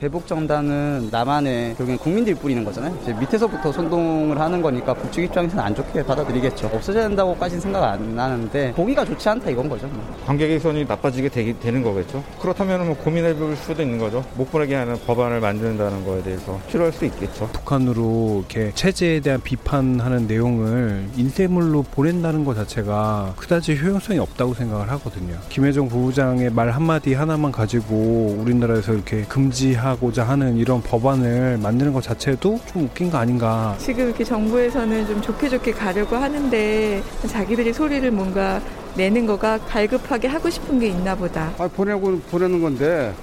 대북정단은 나만의 결국엔 국민들이 뿌리는 거잖아요. 이제 밑에서부터 선동을 하는 거니까 북측 입장에서는 안 좋게 받아들이겠죠. 없어져야 된다고까지는 생각 안 나는데 보기가 좋지 않다 이건 거죠. 뭐. 관계 개선이 나빠지게 되기, 되는 거겠죠. 그렇다면 뭐 고민해 볼 수도 있는 거죠. 못 보내게 하는 법안을 만든다는 거에 대해서 필요할 수 있겠죠. 북한으로 이렇게 체제에 대한 비판하는 내용을 인쇄물로 보낸다는 것 자체가 그다지 효용성이 없다고 생각을 하거든요. 김혜정 부부장의 말 한마디 하나만 가지고 우리나라에서 이렇게 금지하 하고자 하는 이런 법안을 만드는 것 자체도 좀 웃긴 거 아닌가. 지금 이렇게 정부에서는 좀 좋게 좋게 가려고 하는데 자기들이 소리를 뭔가 내는 거가 갈급하게 하고 싶은 게 있나 보다. 아, 보내고 보내는 건데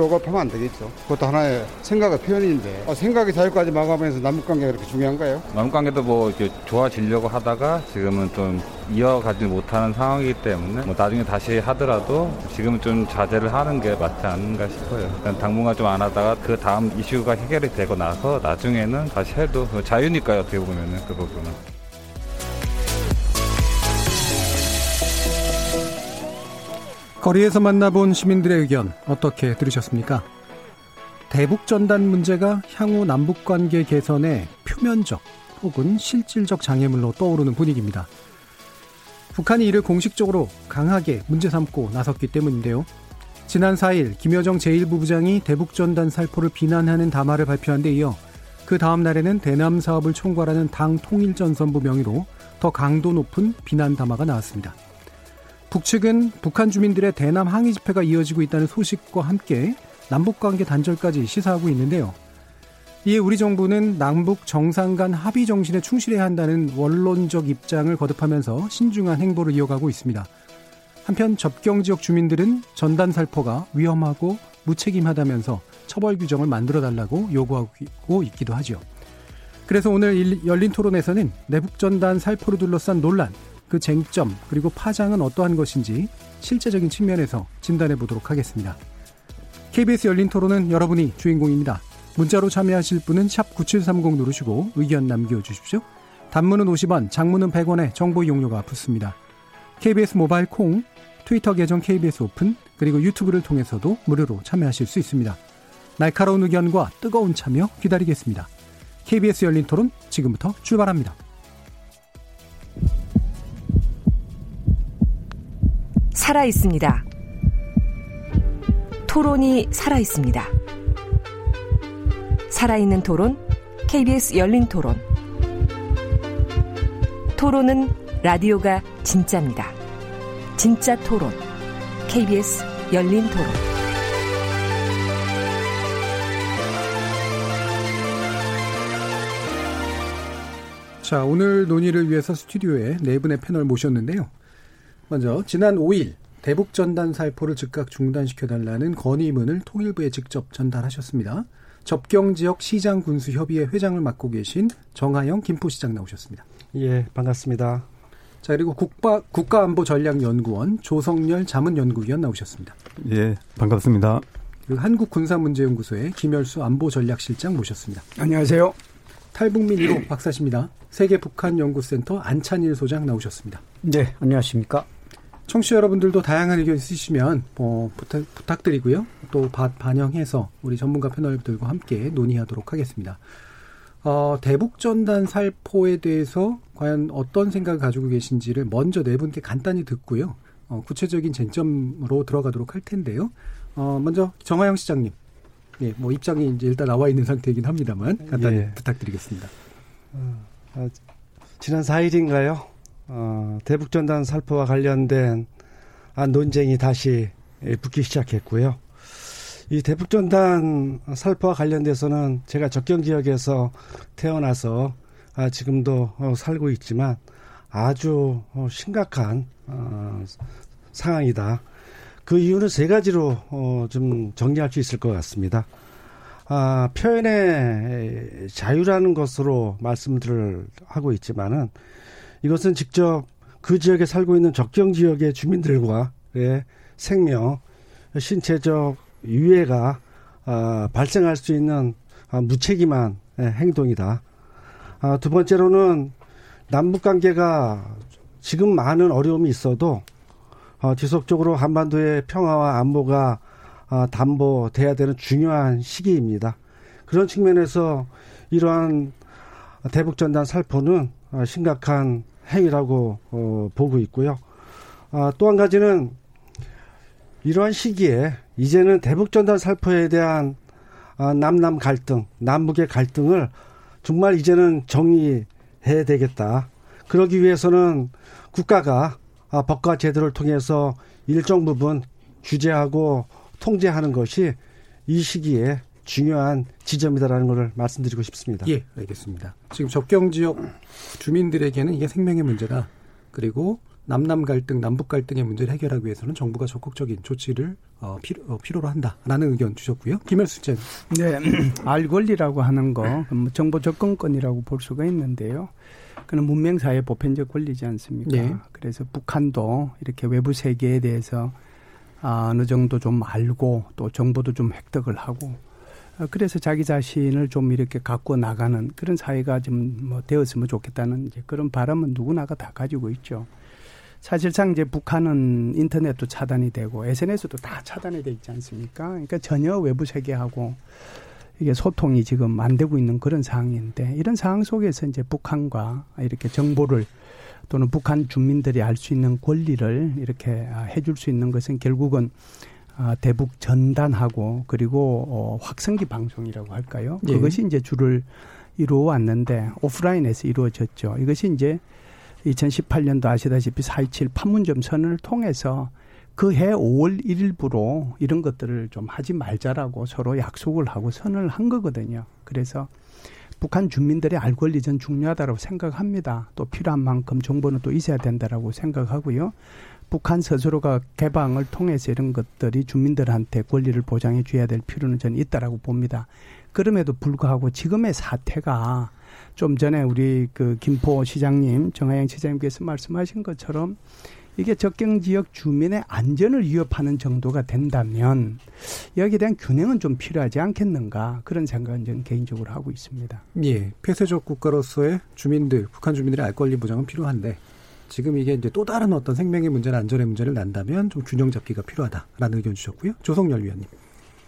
억압하면 안 되겠죠. 그것도 하나의 생각의 표현인데 아, 생각의 자유까지 마감해서 남북관계가 그렇게 중요한가요? 남북관계도 뭐 이렇게 좋아지려고 하다가 지금은 좀 이어가지 못하는 상황이기 때문에 뭐 나중에 다시 하더라도 지금은 좀 자제를 하는 게 맞지 않는가 싶어요. 당분간 좀 안 하다가 그 다음 이슈가 해결이 되고 나서 나중에는 다시 해도 자유니까요 어떻게 보면은 그 부분은. 거리에서 만나본 시민들의 의견 어떻게 들으셨습니까? 대북 전단 문제가 향후 남북 관계 개선의 표면적 혹은 실질적 장애물로 떠오르는 분위기입니다. 북한이 이를 공식적으로 강하게 문제 삼고 나섰기 때문인데요. 지난 4일 김여정 제1부부장이 대북 전단 살포를 비난하는 담화를 발표한 데 이어 그 다음 날에는 대남 사업을 총괄하는 당 통일전선부 명의로 더 강도 높은 비난 담화가 나왔습니다. 북측은 북한 주민들의 대남 항의 집회가 이어지고 있다는 소식과 함께 남북 관계 단절까지 시사하고 있는데요. 이에 우리 정부는 남북 정상 간 합의 정신에 충실해야 한다는 원론적 입장을 거듭하면서 신중한 행보를 이어가고 있습니다. 한편 접경 지역 주민들은 전단 살포가 위험하고 무책임하다면서 처벌 규정을 만들어 달라고 요구하고 있기도 하죠. 그래서 오늘 열린 토론에서는 내북 전단 살포를 둘러싼 논란, 그 쟁점 그리고 파장은 어떠한 것인지 실제적인 측면에서 진단해 보도록 하겠습니다. KBS 열린 토론은 여러분이 주인공입니다. 문자로 참여하실 분은 9730 누르시고 의견 남겨주십시오. 단문은 50원, 장문은 100원에 정보 이용료가 붙습니다. KBS 모바일 콩, 트위터 계정 KBS 오픈, 그리고 유튜브를 통해서도 무료로 참여하실 수 있습니다. 날카로운 의견과 뜨거운 참여 기다리겠습니다. KBS 열린 토론 지금부터 출발합니다. 살아 있습니다. 토론이 살아 있습니다. 살아있는 토론, KBS 열린 토론. 토론은 라디오가 진짜입니다. 진짜 토론, KBS 열린 토론. 자, 오늘 논의를 위해서 스튜디오에 네 분의 패널 모셨는데요. 먼저 지난 5일 대북 전단 살포를 즉각 중단시켜달라는 건의문을 통일부에 직접 전달하셨습니다. 접경 지역 시장 군수 협의회 회장을 맡고 계신 정하영 김포시장 나오셨습니다. 예, 반갑습니다. 자, 그리고 국가, 국가안보 전략연구원 조성열 자문연구위원 나오셨습니다. 예, 반갑습니다. 그리고 한국군사문제연구소의 김열수 안보전략실장 모셨습니다. 안녕하세요. 탈북민 1호 박사십니다. 세계북한연구센터 안찬일 소장 나오셨습니다. 네, 안녕하십니까. 청취자 여러분들도 다양한 의견 있으시면 뭐 부탁, 부탁드리고요. 또 반영해서 우리 전문가 패널들과 함께 논의하도록 하겠습니다. 어, 대북전단 살포에 대해서 과연 어떤 생각을 가지고 계신지를 먼저 네 분께 간단히 듣고요. 어, 구체적인 쟁점으로 들어가도록 할 텐데요. 어, 먼저 정하영 시장님. 예, 뭐 입장이 이제 일단 나와 있는 상태이긴 합니다만 간단히 예. 부탁드리겠습니다. 어, 어, 지난 4일인가요? 어, 대북전단 살포와 관련된 아, 논쟁이 다시 붙기 시작했고요. 이 대북전단 살포와 관련돼서는 제가 적경 지역에서 태어나서 아, 지금도 어, 살고 있지만 아주 어, 심각한 어, 상황이다. 그 이유는 세 가지로 어, 좀 정리할 수 있을 것 같습니다. 아, 표현의 자유라는 것으로 말씀들을 하고 있지만은 이것은 직접 그 지역에 살고 있는 적경 지역의 주민들과의 생명, 신체적 유해가 어, 발생할 수 있는 어, 무책임한 예, 행동이다. 아, 두 번째로는 남북 관계가 지금 많은 어려움이 있어도 어, 지속적으로 한반도의 평화와 안보가 어, 담보돼야 되는 중요한 시기입니다. 그런 측면에서 이러한 대북 전단 살포는 어, 심각한 행위라고 어, 보고 있고요. 아, 또한 가지는 이러한 시기에 이제는 대북 전단 살포에 대한 아, 남남 갈등, 남북의 갈등을 정말 이제는 정리해야 되겠다. 그러기 위해서는 국가가 아, 법과 제도를 통해서 일정 부분 규제하고 통제하는 것이 이 시기에 중요한 지점이다라는 것을 말씀드리고 싶습니다. 예, 알겠습니다. 지금 접경 지역 주민들에게는 이게 생명의 문제다. 그리고 남남 갈등, 남북 갈등의 문제를 해결하기 위해서는 정부가 적극적인 조치를 어, 필요, 어, 필요로 한다라는 의견 주셨고요. 김일수 전. 네, 알 권리라고 하는 거, 뭐 정보 접근권이라고 볼 수가 있는데요. 그는 문명 사회 보편적 권리지 않습니까? 네. 그래서 북한도 이렇게 외부 세계에 대해서 아, 어느 정도 좀 알고 또 정보도 좀 획득을 하고 어, 그래서 자기 자신을 좀 이렇게 갖고 나가는 그런 사회가 좀 뭐 되었으면 좋겠다는 이제 그런 바람은 누구나가 다 가지고 있죠. 사실상 이제 북한은 인터넷도 차단이 되고 SNS도 다 차단이 돼 있지 않습니까? 그러니까 전혀 외부 세계하고 이게 소통이 지금 안 되고 있는 그런 상황인데 이런 상황 속에서 이제 북한과 이렇게 정보를 또는 북한 주민들이 알 수 있는 권리를 이렇게 아, 해줄 수 있는 것은 결국은 아, 대북 전단하고 그리고 어, 확성기 방송이라고 할까요? 예. 그것이 이제 주를 이루어 왔는데 오프라인에서 이루어졌죠. 이것이 이제 2018년도 아시다시피 4.27 판문점 선언을 통해서 그 해 5월 1일부로 이런 것들을 좀 하지 말자라고 서로 약속을 하고 선언을 한 거거든요. 그래서 북한 주민들의 알 권리 전 중요하다고 생각합니다. 또 필요한 만큼 정보는 또 있어야 된다라고 생각하고요. 북한 스스로가 개방을 통해서 이런 것들이 주민들한테 권리를 보장해 줘야 될 필요는 저는 있다라고 봅니다. 그럼에도 불구하고 지금의 사태가 좀 전에 우리 그 김포 시장님, 정하영 시장님께서 말씀하신 것처럼 이게 적경 지역 주민의 안전을 위협하는 정도가 된다면 여기에 대한 균형은 좀 필요하지 않겠는가 그런 생각은 저는 개인적으로 하고 있습니다. 예, 폐쇄적 국가로서의 주민들, 북한 주민들의 알 권리 보장은 필요한데 지금 이게 이제 또 다른 어떤 생명의 문제나 안전의 문제를 난다면 좀 균형 잡기가 필요하다라는 의견 주셨고요. 조성열 위원님.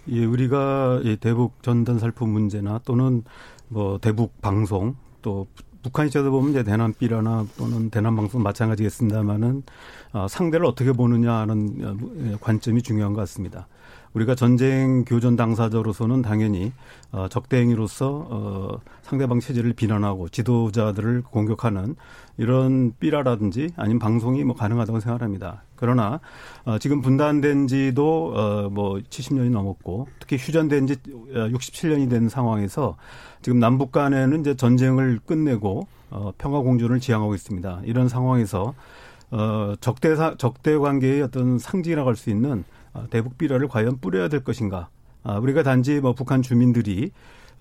예, 우리가 대북 전단 살포 문제나 또는 뭐 대북 방송 또 북한이 쳐다보면 이제 대남 비라나 또는 대남 방송 마찬가지겠습니다만은 어, 상대를 어떻게 보느냐 하는 어, 관점이 중요한 것 같습니다. 우리가 전쟁 교전 당사자로서는 당연히 어, 적대행위로서 어, 상대방 체제를 비난하고 지도자들을 공격하는 이런 삐라라든지 아니면 방송이 뭐 가능하다고 생각합니다. 그러나 어, 지금 분단된 지도 어, 뭐 70년이 넘었고 특히 휴전된 지 67년이 된 상황에서 지금 남북 간에는 이제 전쟁을 끝내고 어, 평화 공존을 지향하고 있습니다. 이런 상황에서 어, 적대 적대 관계의 어떤 상징이라고 할 수 있는 어, 대북 비라를 과연 뿌려야 될 것인가? 아, 우리가 단지 뭐 북한 주민들이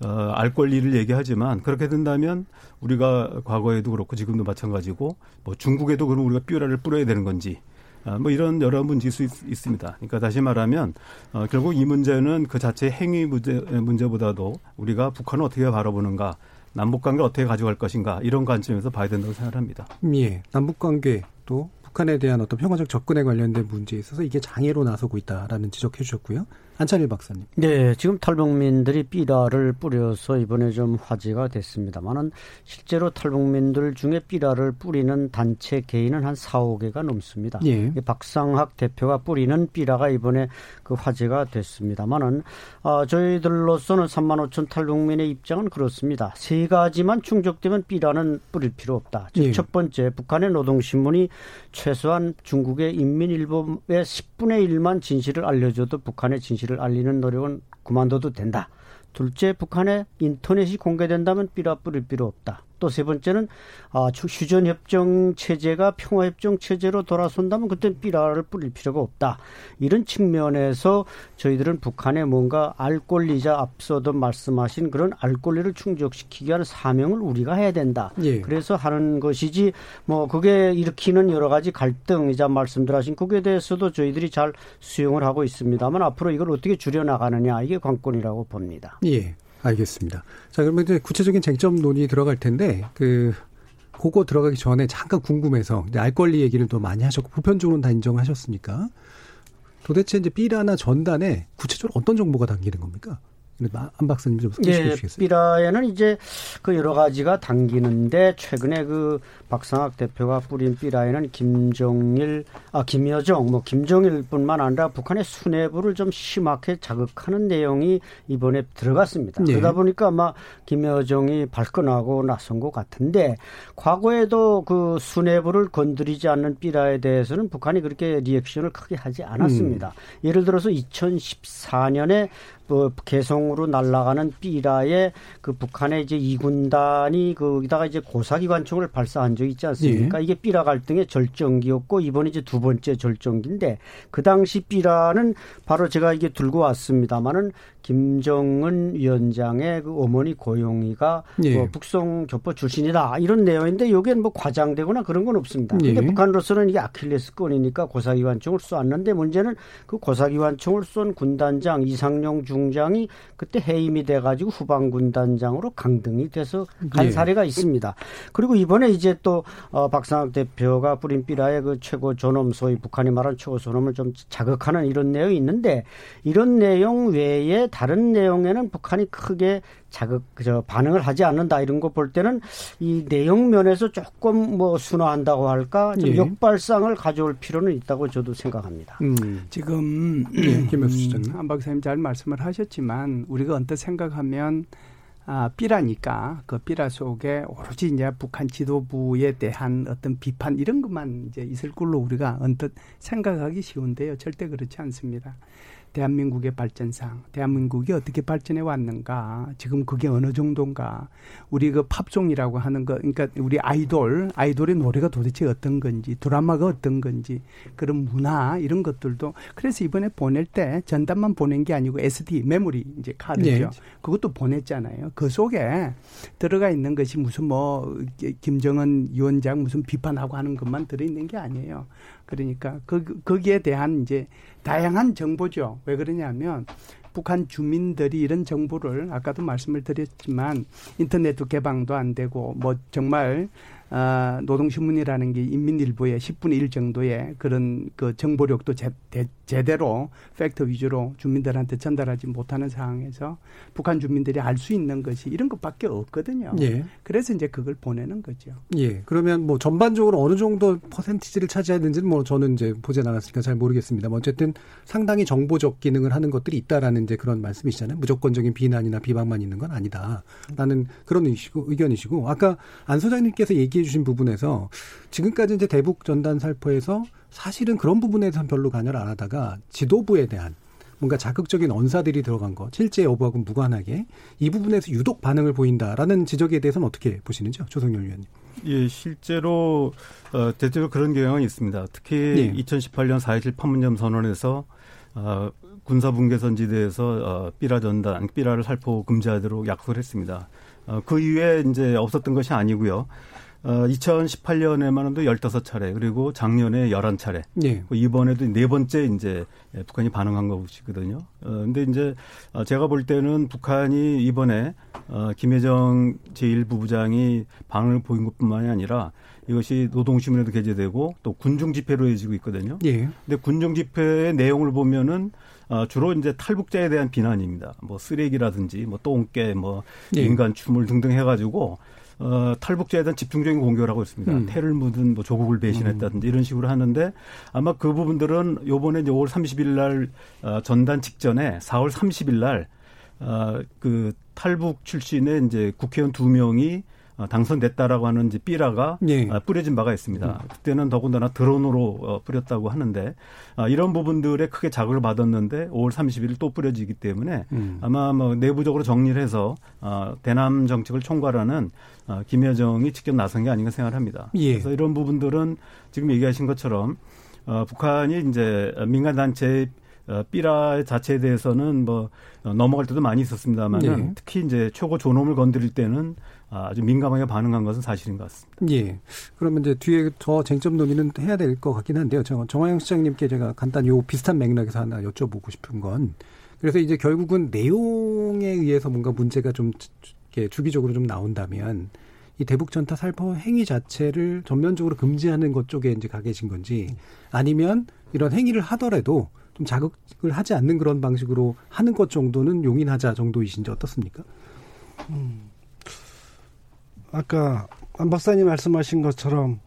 어, 알 권리를 얘기하지만 그렇게 된다면 우리가 과거에도 그렇고 지금도 마찬가지고 뭐 중국에도 그럼 우리가 삐라를 뿌려야 되는 건지 아, 뭐 이런 여러 문제일 수 있, 습니다 그러니까 다시 말하면 어, 결국 이 문제는 그 자체 행위 문제, 문제보다도 우리가 북한을 어떻게 바라보는가 남북 관계 어떻게 가져갈 것인가 이런 관점에서 봐야 된다고 생각합니다. 예, 남북 관계 또 북한에 대한 어떤 평화적 접근에 관련된 문제에 있어서 이게 장애로 나서고 있다라는 지적해 주셨고요. 안찬일 박사님. 네, 지금 탈북민들이 삐라를 뿌려서 이번에 좀 화제가 됐습니다만은 실제로 탈북민들 중에 삐라를 뿌리는 단체 개인은 한 4, 5개가 넘습니다. 예. 박상학 대표가 뿌리는 삐라가 이번에 그 화제가 됐습니다만은 어, 저희들로서는 3만 5천 탈북민의 입장은 그렇습니다. 세 가지만 충족되면 삐라는 뿌릴 필요 없다. 예. 첫 번째, 북한의 노동신문이 최소한 중국의 인민일보의 10분의 1만 진실을 알려줘도 북한의 진실을 알리는 노력은 그만둬도 된다. 둘째, 북한의 인터넷이 공개된다면 삐라 뿌릴 필요 없다. 또 세 번째는 아, 휴전 협정 체제가 평화 협정 체제로 돌아선다면 그때 삐라를 뿌릴 필요가 없다. 이런 측면에서 저희들은 북한에 뭔가 알 권리자 앞서도 말씀하신 그런 알 권리를 충족시키기 위한 사명을 우리가 해야 된다. 예. 그래서 하는 것이지 뭐 그게 일으키는 여러 가지 갈등이자 말씀들 하신 거기에 대해서도 저희들이 잘 수용을 하고 있습니다만 앞으로 이걸 어떻게 줄여나가느냐 이게 관건이라고 봅니다. 예. 알겠습니다. 자, 그러면 이제 구체적인 쟁점 논의 들어갈 텐데, 그, 그거 들어가기 전에 잠깐 궁금해서, 이제 알 권리 얘기를 또 많이 하셨고, 보편적으로는 다 인정하셨으니까, 도대체 이제 삐라나 전단에 구체적으로 어떤 정보가 담기는 겁니까? 안 박사님 좀 소개해 예, 주시겠어요? 삐라에는 이제 그 여러 가지가 담기는데 최근에 그 박상학 대표가 뿌린 삐라에는 김정일, 아 김여정, 뭐 김정일뿐만 아니라 북한의 수뇌부를 좀 심하게 자극하는 내용이 이번에 들어갔습니다. 예. 그러다 보니까 아마 김여정이 발끈하고 나선 것 같은데 과거에도 그 수뇌부를 건드리지 않는 삐라에 대해서는 북한이 그렇게 리액션을 크게 하지 않았습니다. 음. 예를 들어서 2014년에 뭐 개성 으로 날아가는 삐라에 그 북한의 이제 이군단이 거기다가 이제 고사기관총을 발사한 적이 있지 않습니까? 예. 이게 삐라 갈등의 절정기였고 이번에 이제 두 번째 절정기인데 그 당시 삐라는 바로 제가 이게 들고 왔습니다마는 김정은 위원장의 그 어머니 고용이가 예. 뭐 북송 교포 출신이다 이런 내용인데 여기엔 뭐 과장되거나 그런 건 없습니다. 예. 근데 북한으로서는 이게 아킬레스건이니까 고사기관총을 쏘았는데 문제는 그 고사기관총을 쏜 군단장 이상용 중장이 그때 해임이 돼가지고 후방 군단장으로 강등이 돼서 간 예. 사례가 있습니다. 그리고 이번에 이제 또 어, 박상학 대표가 뿌린 삐라의 그 최고 존엄 소위 북한이 말한 최고 존엄을 좀 자극하는 이런 내용이 있는데 이런 내용 외에 다른 내용에는 북한이 크게 자극 저 반응을 하지 않는다 이런 거 볼 때는 이 내용 면에서 조금 뭐 순화한다고 할까 좀 예. 역발상을 가져올 필요는 있다고 저도 생각합니다. 음. 지금 예, 김혁수 음, 한 박사님 잘 말씀을 하셨지만 우리가 언뜻 생각하면 아, 삐라니까 그 삐라 속에 오로지 이제 북한 지도부에 대한 어떤 비판 이런 것만 이제 있을 걸로 우리가 언뜻 생각하기 쉬운데요. 절대 그렇지 않습니다. 대한민국의 발전상, 대한민국이 어떻게 발전해 왔는가, 지금 그게 어느 정도인가, 우리 그 팝송이라고 하는 거, 그러니까 우리 아이돌, 아이돌의 노래가 도대체 어떤 건지, 드라마가 어떤 건지, 그런 문화, 이런 것들도, 그래서 이번에 보낼 때 전단만 보낸 게 아니고 SD, 메모리, 이제 카드죠. 네. 그것도 보냈잖아요. 그 속에 들어가 있는 것이 무슨 뭐, 김정은 위원장 무슨 비판하고 하는 것만 들어있는 게 아니에요. 그러니까 그, 거기에 대한 이제 다양한 정보죠. 왜 그러냐면 북한 주민들이 이런 정보를 아까도 말씀을 드렸지만 인터넷도 개방도 안 되고 뭐 정말 어, 노동신문이라는 게 인민일보의 10분의 1 정도의 그런 그 정보력도 제, 대, 제대로 팩트 위주로 주민들한테 전달하지 못하는 상황에서 북한 주민들이 알 수 있는 것이 이런 것밖에 없거든요. 예. 그래서 이제 그걸 보내는 거죠. 예. 그러면 뭐 전반적으로 어느 정도 퍼센티지를 차지하는지는 뭐 저는 이제 보진 않았으니까 잘 모르겠습니다. 어쨌든 상당히 정보적 기능을 하는 것들이 있다라는 이제 그런 말씀이시잖아요. 무조건적인 비난이나 비방만 있는 건 아니다 라는 그런 의견이시고 아까 안 소장님께서 얘기 얘기해 주신 부분에서 지금까지 이제 대북 전단 살포에서 사실은 그런 부분에선 별로 관여를 안 하다가 지도부에 대한 뭔가 자극적인 언사들이 들어간 것, 실제 여부하고 무관하게 이 부분에서 유독 반응을 보인다라는 지적에 대해서는 어떻게 보시는지요, 조성열 위원님? 예, 실제로 어, 대체로 그런 경향은 있습니다. 특히 예. 2018년 4.27 판문점 선언에서 어, 군사분계선지대에서 어, 삐라 전단, 삐라를 살포 금지하도록 약속을 했습니다. 어, 그 이후에 이제 없었던 것이 아니고요. 어, 2018년에만 해도 15차례, 그리고 작년에 11차례. 예. 이번에도 네 번째 이제 북한이 반응한 것이거든요. 어, 근데 이제 어, 제가 볼 때는 북한이 이번에 어, 김혜정 제1부부장이 반응을 보인 것 뿐만이 아니라 이것이 노동신문에도 게재되고 또 군중 집회로 이어지고 있거든요. 예. 근데 군중 집회의 내용을 보면은 어, 주로 이제 탈북자에 대한 비난입니다. 뭐 쓰레기라든지 뭐 똥개 뭐 예. 인간 추물 등등 해가지고 어, 탈북자에 대한 집중적인 공격을 하고 있습니다. 음. 태를 묻은 뭐 조국을 배신했다든지 음. 이런 식으로 하는데 아마 그 부분들은 요번에 이제 5월 30일 날 어, 전단 직전에 4월 30일 날 어, 그 탈북 출신의 이제 국회의원 두 명이 어, 당선됐다라고 하는 이제 삐라가 예. 어, 뿌려진 바가 있습니다. 음. 그때는 더군다나 드론으로 어, 뿌렸다고 하는데 이런 부분들에 크게 자극을 받았는데 5월 30일 또 뿌려지기 때문에 음. 아마 뭐 내부적으로 정리를 해서 대남 정책을 총괄하는 김여정이 직접 나선 게 아닌가 생각합니다. 예. 그래서 이런 부분들은 지금 얘기하신 것처럼 북한이 이제 민간 단체의 어, 삐라 자체에 대해서는 뭐 어, 넘어갈 때도 많이 있었습니다만 네. 특히 이제 최고 존엄을 건드릴 때는 아주 민감하게 반응한 것은 사실인 것 같습니다. 예. 그러면 이제 뒤에 더 쟁점 논의는 해야 될 것 같긴 한데요. 정, 정화영 시장님께 제가 간단히 요 비슷한 맥락에서 하나 여쭤보고 싶은 건 그래서 이제 결국은 내용에 의해서 뭔가 문제가 좀 주기적으로 좀 나온다면 이 대북 전타 살포 행위 자체를 전면적으로 금지하는 것 쪽에 이제 가 계신 건지 아니면 이런 행위를 하더라도 좀 자극을 하지 않는 그런 방식으로 하는 것 정도는 용인하자 정도이신지 어떻습니까? 음. 아까 안 박사님 말씀하신 것처럼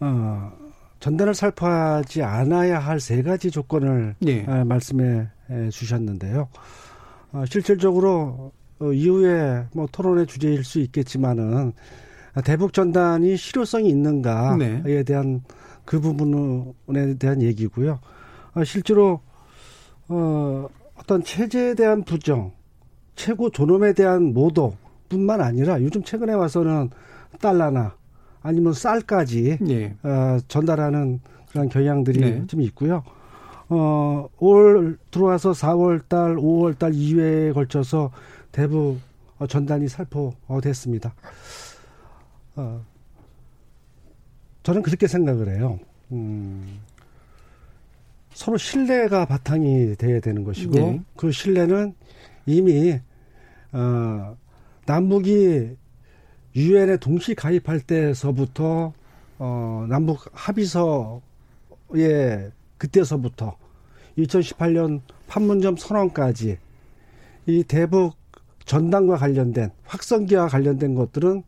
어, 전단을 살포하지 않아야 할 세 가지 조건을 네. 에, 말씀해 에, 주셨는데요. 어, 실질적으로 어, 이후에 뭐 토론의 주제일 수 있겠지만은 대북 전단이 실효성이 있는가에 네. 대한 그 부분에 대한 얘기고요. 아, 실제로 어, 어떤 체제에 대한 부정, 최고 존엄에 대한 모독 뿐만 아니라 요즘 최근에 와서는 달러나 아니면 쌀까지 네. 어, 전달하는 그런 경향들이 네. 좀 있고요. 어, 올 들어와서 4월 달, 5월 달 2회에 걸쳐서 대북 어, 전단이 살포됐습니다. 어, 저는 그렇게 생각을 해요. 음, 서로 신뢰가 바탕이 돼야 되는 것이고 네. 그 신뢰는 이미 어 남북이 유엔에 동시 가입할 때서부터 어 남북 합의서에 그때서부터 2018년 판문점 선언까지 이 대북 전당과 관련된 확성기와 관련된 것들은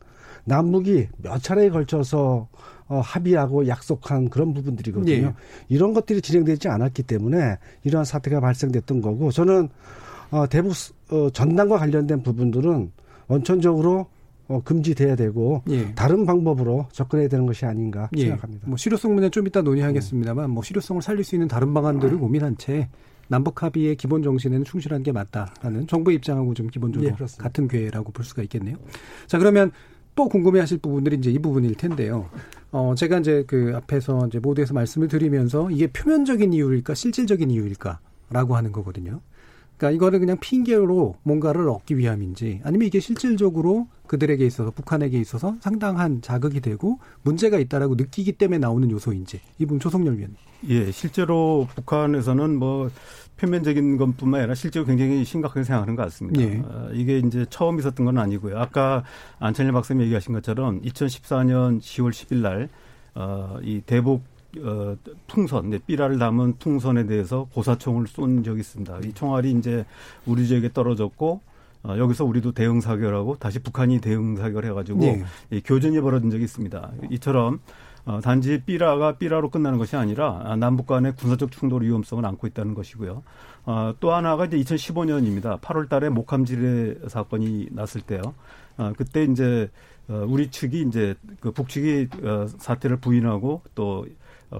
남북이 몇 차례에 걸쳐서 어, 합의하고 약속한 그런 부분들이거든요. 예. 이런 것들이 진행되지 않았기 때문에 이러한 사태가 발생됐던 거고 저는 어, 대북 어, 전당과 관련된 부분들은 원천적으로 어, 금지돼야 되고 예. 다른 방법으로 접근해야 되는 것이 아닌가 예. 생각합니다. 뭐 실효성 문제 좀 이따 논의하겠습니다만 음. 뭐 실효성을 살릴 수 있는 다른 방안들을 음. 고민한 채 남북 합의의 기본 정신에는 충실한 게 맞다라는 정부 입장하고 좀 기본적으로 예, 같은 궤라고 볼 수가 있겠네요. 자 그러면 또 궁금해하실 부분들이 이제 이 부분일 텐데요. 어, 제가 이제 그 앞에서 이제 모두에서 말씀을 드리면서 이게 표면적인 이유일까 실질적인 이유일까라고 하는 거거든요. 그러니까 이거를 그냥 핑계로 뭔가를 얻기 위함인지 아니면 이게 실질적으로 그들에게 있어서 북한에게 있어서 상당한 자극이 되고 문제가 있다라고 느끼기 때문에 나오는 요소인지 이분 조성열 위원. 예, 실제로 북한에서는 뭐 표면적인 것뿐만 아니라 실제로 굉장히 심각하게 생각하는 것 같습니다. 예. 어, 이게 이제 처음 있었던 건 아니고요. 아까 안철일 박사님 얘기하신 것처럼 2014년 10월 10일 날, 어, 이 대북 어, 풍선, 네, 삐라를 담은 풍선에 대해서 고사총을 쏜 적이 있습니다. 이 총알이 이제 우리 지역에 떨어졌고, 어, 여기서 우리도 대응 사격하고 다시 북한이 대응 사격을 해가지고 네. 이 교전이 벌어진 적이 있습니다. 이처럼 어, 단지 삐라가 삐라로 끝나는 것이 아니라 남북 간의 군사적 충돌 위험성을 안고 있다는 것이고요. 어, 또 하나가 이제 2015년입니다. 8월 달에 목함지뢰 사건이 났을 때요. 어, 그때 이제 어, 우리 측이 이제 그 북측이 어, 사태를 부인하고 또 어,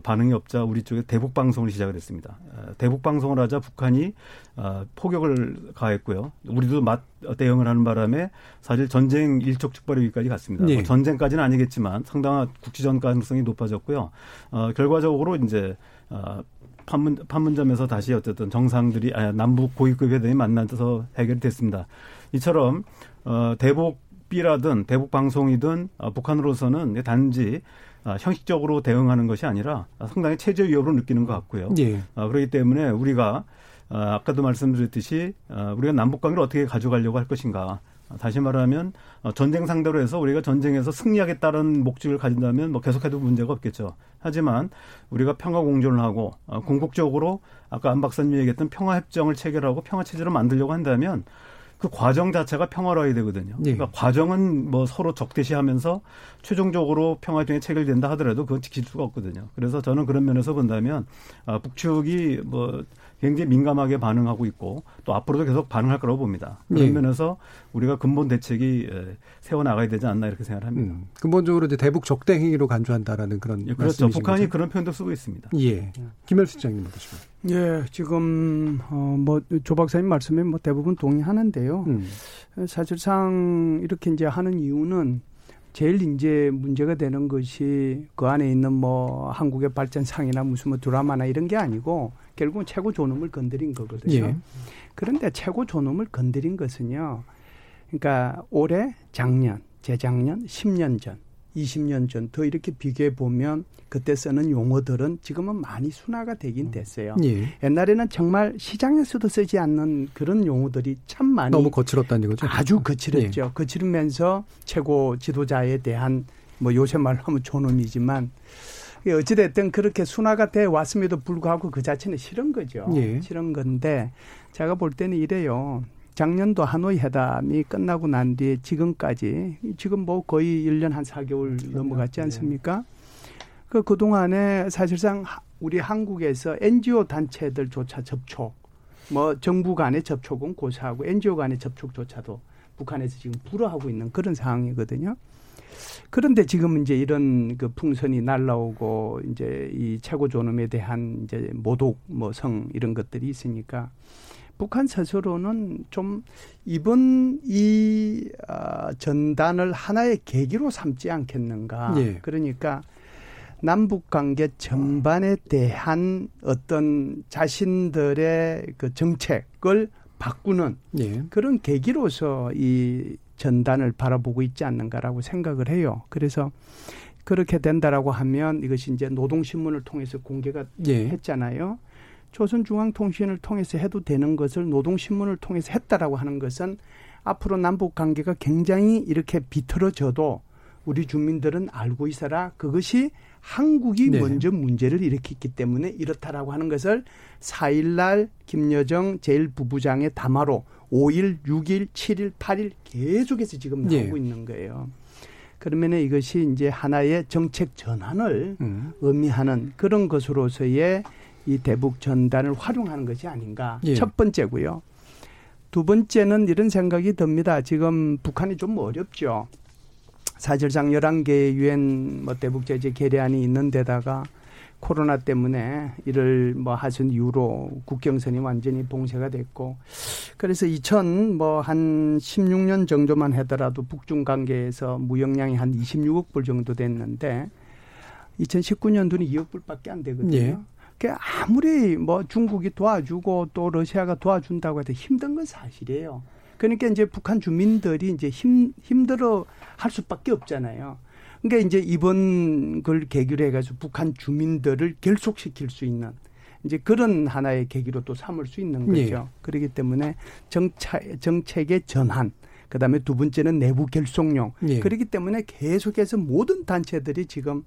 반응이 없자 우리 쪽에 대북 방송을 시작을 했습니다. 어, 대북 방송을 하자 북한이 어, 포격을 가했고요. 우리도 맞 대응을 하는 바람에 사실 전쟁 일촉즉발이기까지 갔습니다. 네. 뭐 전쟁까지는 아니겠지만 상당한 국지전 가능성이 높아졌고요. 어, 결과적으로 이제 어, 판문, 판문점에서 다시 어쨌든 정상들이 아, 남북 고위급 회담이 만나서 해결이 됐습니다. 이처럼 어, 대북 B라든 대북 방송이든 어, 북한으로서는 단지 아, 형식적으로 대응하는 것이 아니라 상당히 체제 위협으로 느끼는 것 같고요. 예. 아, 그렇기 때문에 우리가 아, 아까도 말씀드렸듯이 우리가 남북 관계를 어떻게 가져가려고 할 것인가. 다시 말하면 어, 전쟁 상대로 해서 우리가 전쟁에서 승리하겠다는 목적을 가진다면 뭐 계속해도 문제가 없겠죠. 하지만 우리가 평화 공존을 하고 어, 궁극적으로 아까 안 박사님이 얘기했던 평화 협정을 체결하고 평화 체제를 만들려고 한다면 그 과정 자체가 평화로워야 되거든요. 네. 그러니까 과정은 뭐 서로 적대시하면서 최종적으로 평화협정이 체결된다 하더라도 그건 지킬 수가 없거든요. 그래서 저는 그런 면에서 본다면 아, 북측이 뭐 굉장히 민감하게 반응하고 있고 또 앞으로도 계속 반응할 거라고 봅니다. 그런 예. 면에서 우리가 근본 대책이 세워 나가야 되지 않나 이렇게 생각을 합니다. 음, 근본적으로 이제 대북 적대 행위로 간주한다라는 그런 예, 그렇죠. 북한이 거죠? 그런 표현도 쓰고 있습니다. 예. 김열수 장님 어떠십니까? 예, 지금 어뭐조 박사님 말씀에 뭐 대부분 동의하는데요. 음. 사실상 이렇게 이제 하는 이유는 제일 이제 문제가 되는 것이 그 안에 있는 뭐 한국의 발전상이나 무슨 뭐 드라마나 이런 게 아니고 결국은 최고 존엄을 건드린 거거든요. 예. 그런데 최고 존엄을 건드린 것은요. 그러니까 올해, 작년, 재작년, 10년 전, 20년 전더 이렇게 비교해 보면 그때 쓰는 용어들은 지금은 많이 순화가 되긴 음. 됐어요. 예. 옛날에는 정말 시장에서도 쓰지 않는 그런 용어들이 참 많이 너무 거칠었다는 거죠. 아주 거칠었죠. 예. 거칠으면서 최고 지도자에 대한 뭐 요새 말로 하면 존엄이지만 어찌됐든 그렇게 순화가 돼 왔음에도 불구하고 그 자체는 싫은 거죠. 예. 싫은 건데 제가 볼 때는 이래요. 작년도 하노이 회담이 끝나고 난 뒤에 지금까지 지금 뭐 거의 1년 한 4개월 넘어갔지 않습니까? 그 그동안에 사실상 우리 한국에서 NGO 단체들조차 접촉, 뭐 정부 간의 접촉은 고사하고 NGO 간의 접촉조차도 북한에서 지금 불허하고 있는 그런 상황이거든요. 그런데 지금 이제 이런 그 풍선이 날라오고 이제 이 최고 존엄에 대한 이제 모독 뭐 성 이런 것들이 있으니까 북한 스스로는 좀 이번 이 어, 전단을 하나의 계기로 삼지 않겠는가. 예. 그러니까 남북 관계 전반에 대한 어떤 자신들의 그 정책을 바꾸는 예. 그런 계기로서 이 전단을 바라보고 있지 않는가라고 생각을 해요. 그래서 그렇게 된다라고 하면 이것이 이제 노동신문을 통해서 공개가 예. 했잖아요. 조선중앙통신을 통해서 해도 되는 것을 노동신문을 통해서 했다라고 하는 것은 앞으로 남북 관계가 굉장히 이렇게 비틀어져도 우리 주민들은 알고 있어라. 그것이 한국이 네. 먼저 문제를 일으켰기 때문에 이렇다라고 하는 것을 4일날 김여정 제1부부장의 담화로 5일, 6일, 7일, 8일 계속해서 지금 네. 나오고 네. 있는 거예요. 그러면 이것이 이제 하나의 정책 전환을 음. 의미하는 그런 것으로서의 이 대북 전단을 활용하는 것이 아닌가. 예. 첫 번째고요. 두 번째는 이런 생각이 듭니다. 지금 북한이 좀 어렵죠. 사실상 11개의 유엔 뭐 대북 제재 계례안이 있는 데다가 코로나 때문에 이를 뭐 하신 이후로 국경선이 완전히 봉쇄가 됐고 그래서 2000 뭐 한 16년 정도만 하더라도 북중 관계에서 무역량이 한 26억 불 정도 됐는데 2019년도는 2억 불밖에 안 되거든요. 예. 그 아무리 뭐 중국이 도와주고 또 러시아가 도와준다고 해도 힘든 건 사실이에요. 그러니까 이제 북한 주민들이 이제 힘, 힘들어 할 수밖에 없잖아요. 그러니까 이제 이번 걸 계기로 해가지고 북한 주민들을 결속시킬 수 있는 이제 그런 하나의 계기로 또 삼을 수 있는 거죠. 네. 그렇기 때문에 정책, 정책의 전환, 그 다음에 두 번째는 내부 결속용. 네. 그렇기 때문에 계속해서 모든 단체들이 지금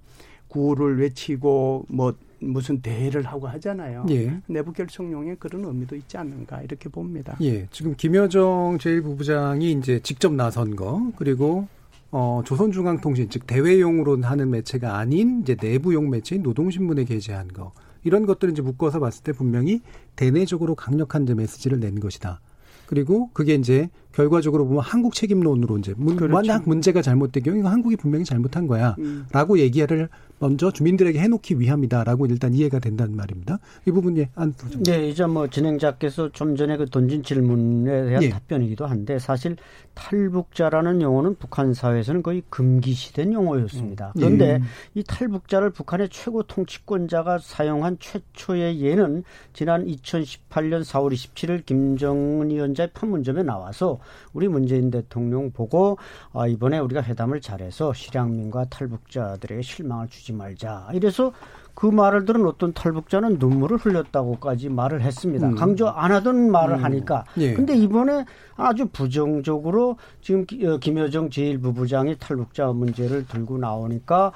구호를 외치고 뭐 무슨 대회를 하고 하잖아요. 예. 내부 결속용에 그런 의미도 있지 않는가 이렇게 봅니다. 예. 지금 김여정 제1부부장이 이제 직접 나선 거 그리고 어, 조선중앙통신 즉 대외용으로 하는 매체가 아닌 이제 내부용 매체인 노동신문에 게재한 거 이런 것들을 이제 묶어서 봤을 때 분명히 대내적으로 강력한 이제 메시지를 낸 것이다. 그리고 그게 이제 결과적으로 보면 한국 책임론으로 이제 문, 그렇죠. 만약 문제가 잘못된 경우 이건 한국이 분명히 잘못한 거야라고 음. 얘기를 먼저 주민들에게 해놓기 위함이다라고 일단 이해가 된다는 말입니다. 이 부분 예, 안 네, 이제 뭐 진행자께서 좀 전에 그 던진 질문에 대한 예. 답변이기도 한데 사실 탈북자라는 용어는 북한 사회에서는 거의 금기시된 용어였습니다. 음. 그런데 예. 이 탈북자를 북한의 최고 통치권자가 사용한 최초의 예는 지난 2018년 4월 27일 김정은 위원장의 판문점에 나와서 우리 문재인 대통령 보고 아, 이번에 우리가 회담을 잘해서 실향민과 탈북자들에게 실망을 주지 말자. 이래서 그 말을 들은 어떤 탈북자는 눈물을 흘렸다고까지 말을 했습니다. 음. 강조 안 하던 말을 음. 하니까. 예. 근데 이번에 아주 부정적으로 지금 어, 김여정 제1부부장이 탈북자 문제를 들고 나오니까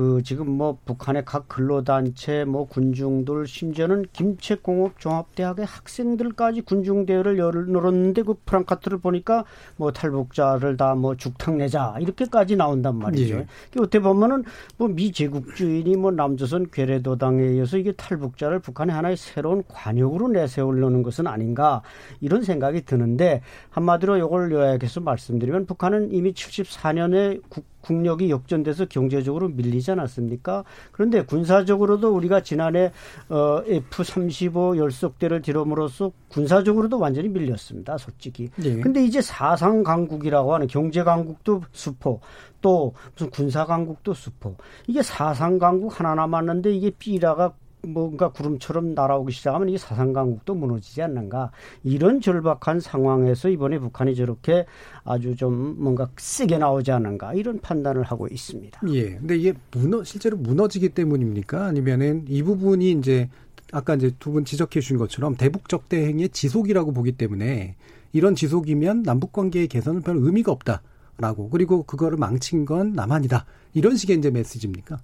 그그 지금 뭐 북한의 각 근로단체 뭐 군중들 심지어는 김책공업 종합대학의 학생들까지 군중대회를 열었는데 그 프랑카트를 보니까 뭐 탈북자를 다 뭐 죽탕 내자 이렇게까지 나온단 말이죠. 예. 어떻게 보면은 뭐 미제국주의니 뭐 남조선 괴뢰도당에 의해서 이게 탈북자를 북한의 하나의 새로운 관역으로 내세우려는 것은 아닌가 이런 생각이 드는데 한마디로 이걸 요약해서 말씀드리면 북한은 이미 74년에 국 국력이 역전돼서 경제적으로 밀리지 않았습니까? 그런데 군사적으로도 우리가 지난해 어 F-35 열속대를 들음으로써 군사적으로도 완전히 밀렸습니다. 솔직히. 네. 근데 이제 사상 강국이라고 하는 경제 강국도 수포 또 무슨 군사 강국도 수포. 이게 사상 강국 하나 남았는데 이게 삐라가 뭔가 구름처럼 날아오기 시작하면 이 사상 강국도 무너지지 않는가 이런 절박한 상황에서 이번에 북한이 저렇게 아주 좀 뭔가 세게 나오지 않는가 이런 판단을 하고 있습니다. 예. 근데 이게 무너 실제로 무너지기 때문입니까? 아니면은 이 부분이 이제 아까 이제 두 분 지적해 주신 것처럼 대북 적 대행의 지속이라고 보기 때문에 이런 지속이면 남북 관계의 개선은 별 의미가 없다라고 그리고 그거를 망친 건 남한이다 이런 식의 이제 메시지입니까?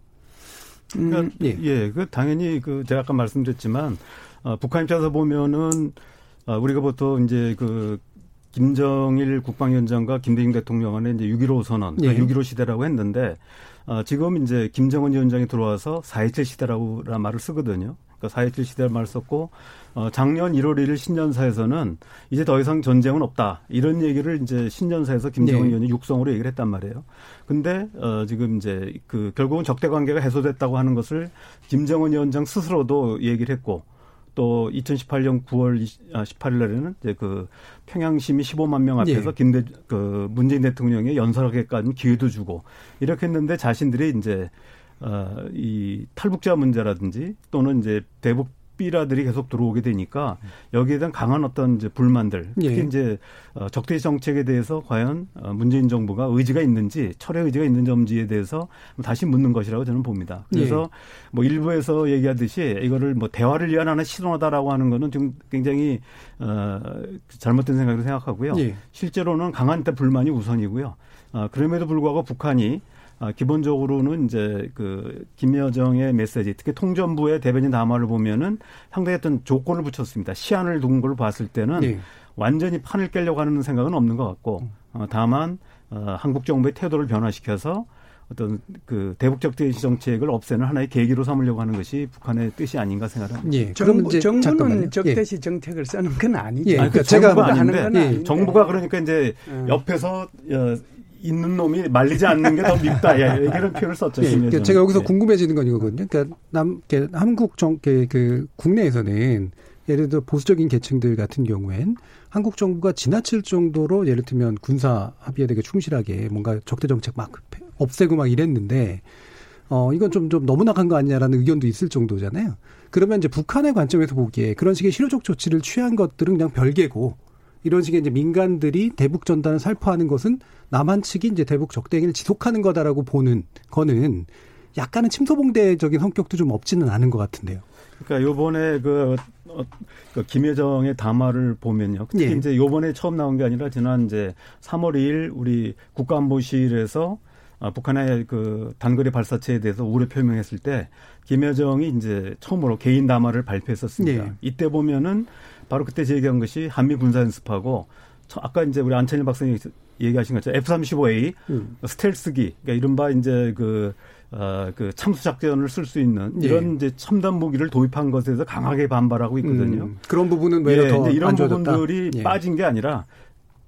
그러니까 음, 예. 예, 그 당연히 그 제가 아까 말씀드렸지만 어, 북한 입장에서 보면은 어, 우리가 보통 이제 그 김정일 국방위원장과 김대중 대통령 간에 이제 6.15 선언, 예. 6.15 시대라고 했는데 어, 지금 이제 김정은 위원장이 들어와서 4.27 시대라고 말을 쓰거든요. 그러니까 4.27 시대를 말 썼고 어, 작년 1월 1일 신년사에서는 이제 더 이상 전쟁은 없다 이런 얘기를 이제 신년사에서 김정은 네. 위원이 육성으로 얘기를 했단 말이에요. 근데 어, 지금 이제 그 결국은 적대 관계가 해소됐다고 하는 것을 김정은 위원장 스스로도 얘기를 했고 또 2018년 9월 18일 날에는 이제 그 평양 시민 15만 명 앞에서 예. 김대 그 문재인 대통령의 연설하게까지 기회도 주고 이렇게 했는데 자신들이 이제 어, 이 탈북자 문제라든지 또는 이제 대북 삐라들이 계속 들어오게 되니까 여기에 대한 강한 어떤 이제 불만들 특히 예. 이제 어, 적대 정책에 대해서 과연 어, 문재인 정부가 의지가 있는지 철회 의지가 있는지에 대해서 다시 묻는 것이라고 저는 봅니다. 그래서 예. 뭐 일부에서 얘기하듯이 이거를 뭐 대화를 위한 하나의 실언하다라고 하는 거는 지금 굉장히 어 잘못된 생각으로 생각하고요. 예. 실제로는 강한 때 불만이 우선이고요. 어, 그럼에도 불구하고 북한이 아, 기본적으로는 이제 그 김여정의 메시지, 특히 통전부의 대변인 담화를 보면은 상당히 어떤 조건을 붙였습니다. 시안을 둔 걸 봤을 때는 네. 완전히 판을 깨려고 하는 생각은 없는 것 같고, 어, 다만 어, 한국 정부의 태도를 변화시켜서 어떤 그 대북적 대시 정책을 없애는 하나의 계기로 삼으려고 하는 것이 북한의 뜻이 아닌가 생각합니다. 예. 정부, 이제 정부는 적대시 예. 정책을 쓰는 건 아니죠. 예. 그러니까 제가 하는 건 예. 정부가 그러니까 이제 어. 옆에서 어, 있는 놈이 말리지 않는 게 더 밉다. 예, 이런 표현을 썼죠. 예, 제가 여기서 예. 궁금해지는 건 이거거든요. 그러니까 남, 한국 정, 그, 그 국내에서는 예를 들어 보수적인 계층들 같은 경우엔 한국 정부가 지나칠 정도로 예를 들면 군사 합의에 되게 충실하게 뭔가 적대 정책 막 없애고 막 이랬는데 어 이건 좀 좀 너무 나간 거 아니냐라는 의견도 있을 정도잖아요. 그러면 이제 북한의 관점에서 보기에 그런 식의 실효적 조치를 취한 것들은 그냥 별개고 이런 식의 이제 민간들이 대북 전단을 살포하는 것은 남한 측이 이제 대북 적대행위를 지속하는 거다라고 보는 거는 약간은 침소봉대적인 성격도 좀 없지는 않은 것 같은데요. 그러니까 요번에 그, 어, 그 김여정의 담화를 보면요. 특히 예. 이제 요번에 처음 나온 게 아니라 지난 이제 3월 2일 우리 국가안보실에서 아, 북한의 그 단거리 발사체에 대해서 우려 표명했을 때 김여정이 이제 처음으로 개인 담화를 발표했었습니다. 예. 이때 보면은 바로 그때 제기한 것이 한미 군사 연습하고 아까 이제 우리 안찬일 박사님 얘기하신 것처럼 F-35A 음. 스텔스기 그러니까 이른바 이제 그 어, 그 참수 작전을 쓸 수 있는 예. 이런 예. 이제 첨단 무기를 도입한 것에 서 강하게 반발하고 있거든요. 음. 그런 부분은 왜 예, 더 이런 부분들이 예. 빠진 게 아니라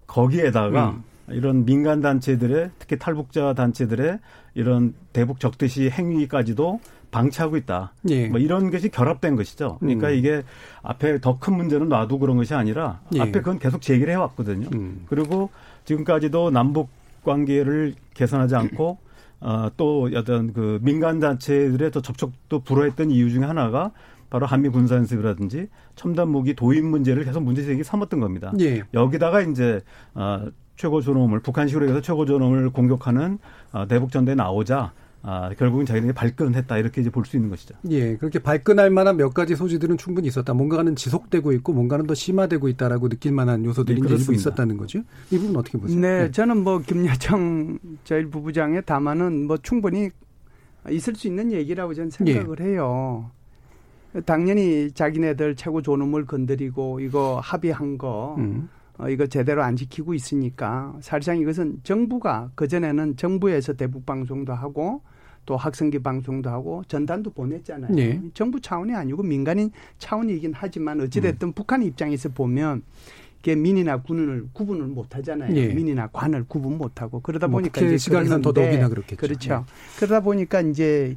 거기에다가 음. 이런 민간 단체들의 특히 탈북자 단체들의 이런 대북 적대시 행위까지도 방치하고 있다. 예. 뭐 이런 것이 결합된 것이죠. 그러니까 음. 이게 앞에 더 큰 문제는 놔도 그런 것이 아니라 예. 앞에 그건 계속 제기를 해왔거든요. 음. 그리고 지금까지도 남북 관계를 개선하지 않고 어, 또 어떤 그 민간 단체들의 또 접촉도 불허했던 이유 중에 하나가 바로 한미 군사 연습이라든지 첨단 무기 도입 문제를 계속 문제 제기 삼았던 겁니다. 예. 여기다가 이제 어, 최고 존엄을 북한식으로 해서 최고 존엄을 공격하는 어, 대북 전대에 나오자 아, 결국은 자기들이 발끈했다 이렇게 이제 볼 수 있는 것이죠. 예, 그렇게 발끈할 만한 몇 가지 소지들은 충분히 있었다. 뭔가는 지속되고 있고 뭔가는 더 심화되고 있다라고 느낄 만한 요소들이 네, 일부 있었다는 거죠. 이 부분 어떻게 보세요? 네, 네. 저는 뭐 김여정 제1 부부장의 담화는 뭐 충분히 있을 수 있는 얘기라고 저는 생각을 예. 해요. 당연히 자기네들 최고 존엄을 건드리고 이거 합의한 거 음. 어, 이거 제대로 안 지키고 있으니까 사실상 이것은 정부가 그전에는 정부에서 대북 방송도 하고 또 학생기 방송도 하고 전단도 보냈잖아요. 네. 정부 차원이 아니고 민간인 차원이긴 하지만 어찌됐든 음. 북한 입장에서 보면 이게 민이나 군을 구분을 못 하잖아요. 네. 민이나 관을 구분 못 하고 그러다 뭐 보니까 이제 시간은 더더욱이나 그렇겠죠. 그렇죠. 네. 그러다 보니까 이제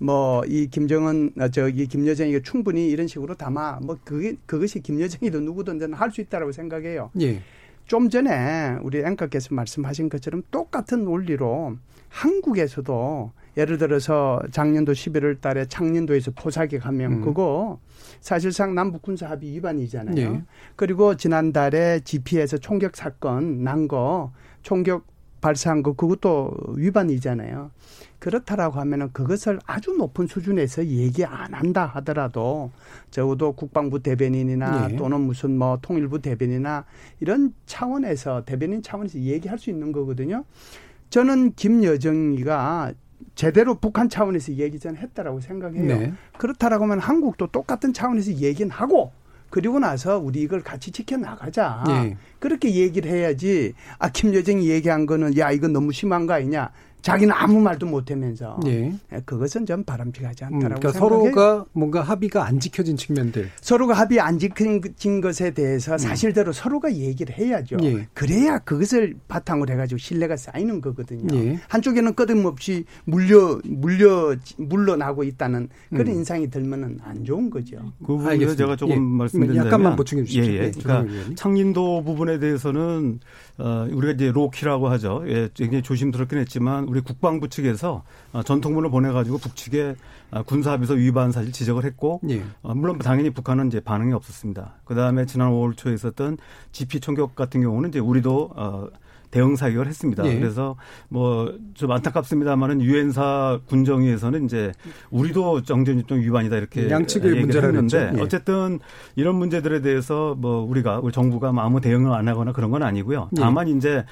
뭐 이 김정은 어, 저기 김여정이 충분히 이런 식으로 담아 뭐 그게 그것이 김여정이든 누구든 할 수 있다라고 생각해요. 예. 좀 전에 우리 앵커께서 말씀하신 것처럼 똑같은 논리로 한국에서도 예를 들어서 작년도 11월 달에 창년도에서 포사격 하면 음. 그거 사실상 남북 군사 합의 위반이잖아요. 네. 그리고 지난달에 GP에서 총격 사건 난 거 총격 발사한 거 그것도 위반이잖아요. 그렇다라고 하면은 그것을 아주 높은 수준에서 얘기 안 한다 하더라도 적어도 국방부 대변인이나 네. 또는 무슨 뭐 통일부 대변인이나 이런 차원에서 대변인 차원에서 얘기할 수 있는 거거든요. 저는 김여정이가 제대로 북한 차원에서 얘기 전 했다라고 생각해요. 네. 그렇다라고 하면 한국도 똑같은 차원에서 얘기는 하고 그리고 나서 우리 이걸 같이 지켜나가자. 네. 그렇게 얘기를 해야지. 아, 김여정이 얘기한 거는 야, 이건 너무 심한 거 아니냐. 자기는 아무 말도 못하면서 네. 예, 그것은 좀 바람직하지 않다라고 음, 그러니까 생각해요. 서로가 뭔가 합의가 안 지켜진 측면들 서로가 합의 안 지켜진 것에 대해서 음. 사실대로 음. 서로가 얘기를 해야죠. 예. 그래야 그것을 바탕으로 해가지고 신뢰가 쌓이는 거거든요. 예. 한쪽에는 끄듬없이 물려 물려 물러나고 있다는 그런 음. 인상이 들면은 안 좋은 거죠. 그 부분에서 제가 조금 예. 말씀드리자면 약간만 보충해 주시죠. 예, 예. 그러니까 창린도 부분에 대해서는 어, 우리가 이제 로키라고 하죠. 예, 굉장히 조심스럽긴 했지만 우리 국방부 측에서 어, 전통문을 보내가지고 북측에 어, 군사합의서 위반 사실 지적을 했고, 예. 어, 물론 당연히 북한은 이제 반응이 없었습니다. 그 다음에 지난 5월 초에 있었던 GP 총격 같은 경우는 이제 우리도 어, 대응 사격을 했습니다. 네. 그래서 뭐 좀 안타깝습니다만은 유엔사 군정위에서는 이제 우리도 정전협정 위반이다 이렇게 양측의 문제를 했는데 네. 어쨌든 이런 문제들에 대해서 뭐 우리가 우리 정부가 뭐 아무 대응을 안 하거나 그런 건 아니고요. 네. 다만 이제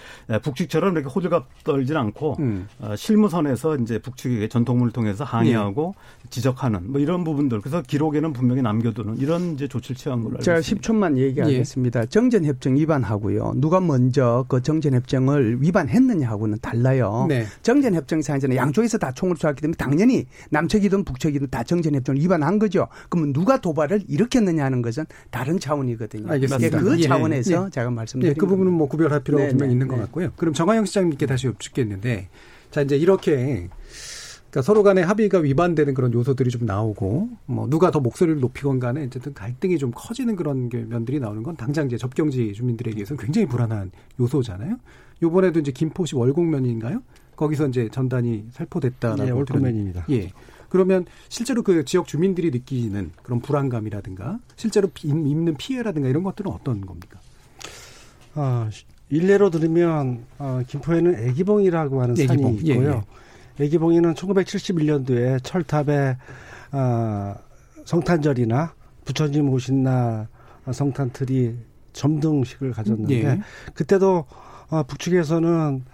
북측처럼 이렇게 호들갑 떨진 않고 음. 어, 실무선에서 이제 북측에게 전통문을 통해서 항의하고 네. 지적하는 뭐 이런 부분들 그래서 기록에는 분명히 남겨두는 이런 이제 조치를 취한 걸로 알고 있습니다. 제가 10초만 얘기하겠습니다. 예. 정전협정 위반하고요. 누가 먼저 그 정전협정 협정을 위반했느냐하고는 달라요. 네. 정전 협정상에서는 양쪽에서 다 총을 쏘았기 때문에 당연히 남측이든 북측이든 다 정전 협정을 위반한 거죠. 그러면 누가 도발을 일으켰느냐 하는 것은 다른 차원이거든요. 알겠습니다. 그 예. 차원에서 예. 제가 말씀드린 예. 그 부분은 뭐 구별할 필요가 네, 분명히 네, 있는 것 네. 같고요. 그럼 정하영 시장님께 다시 여쭙겠는데 자 이제 이렇게 그러니까 서로 간의 합의가 위반되는 그런 요소들이 좀 나오고 뭐 누가 더 목소리를 높이건 간에 어쨌든 갈등이 좀 커지는 그런 면들이 나오는 건 당장 이제 접경지 주민들에게서 굉장히 불안한 요소잖아요. 요번에도 이제 김포시 월곡면인가요? 거기서 이제 전단이 살포됐다라고 예, 월곡면입니다. 예. 그러면 실제로 그 지역 주민들이 느끼는 그런 불안감이라든가 실제로 입는 피해라든가 이런 것들은 어떤 겁니까? 아, 일례로 들으면 어, 김포에는 애기봉이라고 하는 애기봉. 산이 있고요. 예, 예. 애기봉이는 1971년도에 철탑에 어, 성탄절이나 부처님 오신 날 성탄틀이 점등식을 가졌는데 예. 그때도 어, 북측에서는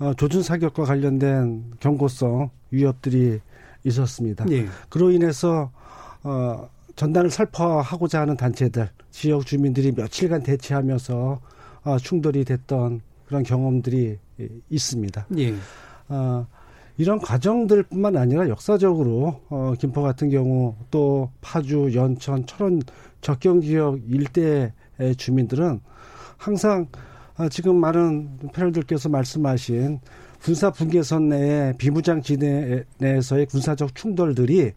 어, 조준 사격과 관련된 경고성 위협들이 있었습니다. 예. 그로 인해서 어, 전단을 살포하고자 하는 단체들, 지역 주민들이 며칠간 대치하면서 어, 충돌이 됐던 그런 경험들이 있습니다. 예. 어, 이런 과정들뿐만 아니라 역사적으로 어, 김포 같은 경우 또 파주, 연천, 철원 적경 지역 일대의 주민들은 항상 아, 지금 많은 패널들께서 말씀하신 군사 분계선 내에 비무장 지대 내에서의 군사적 충돌들이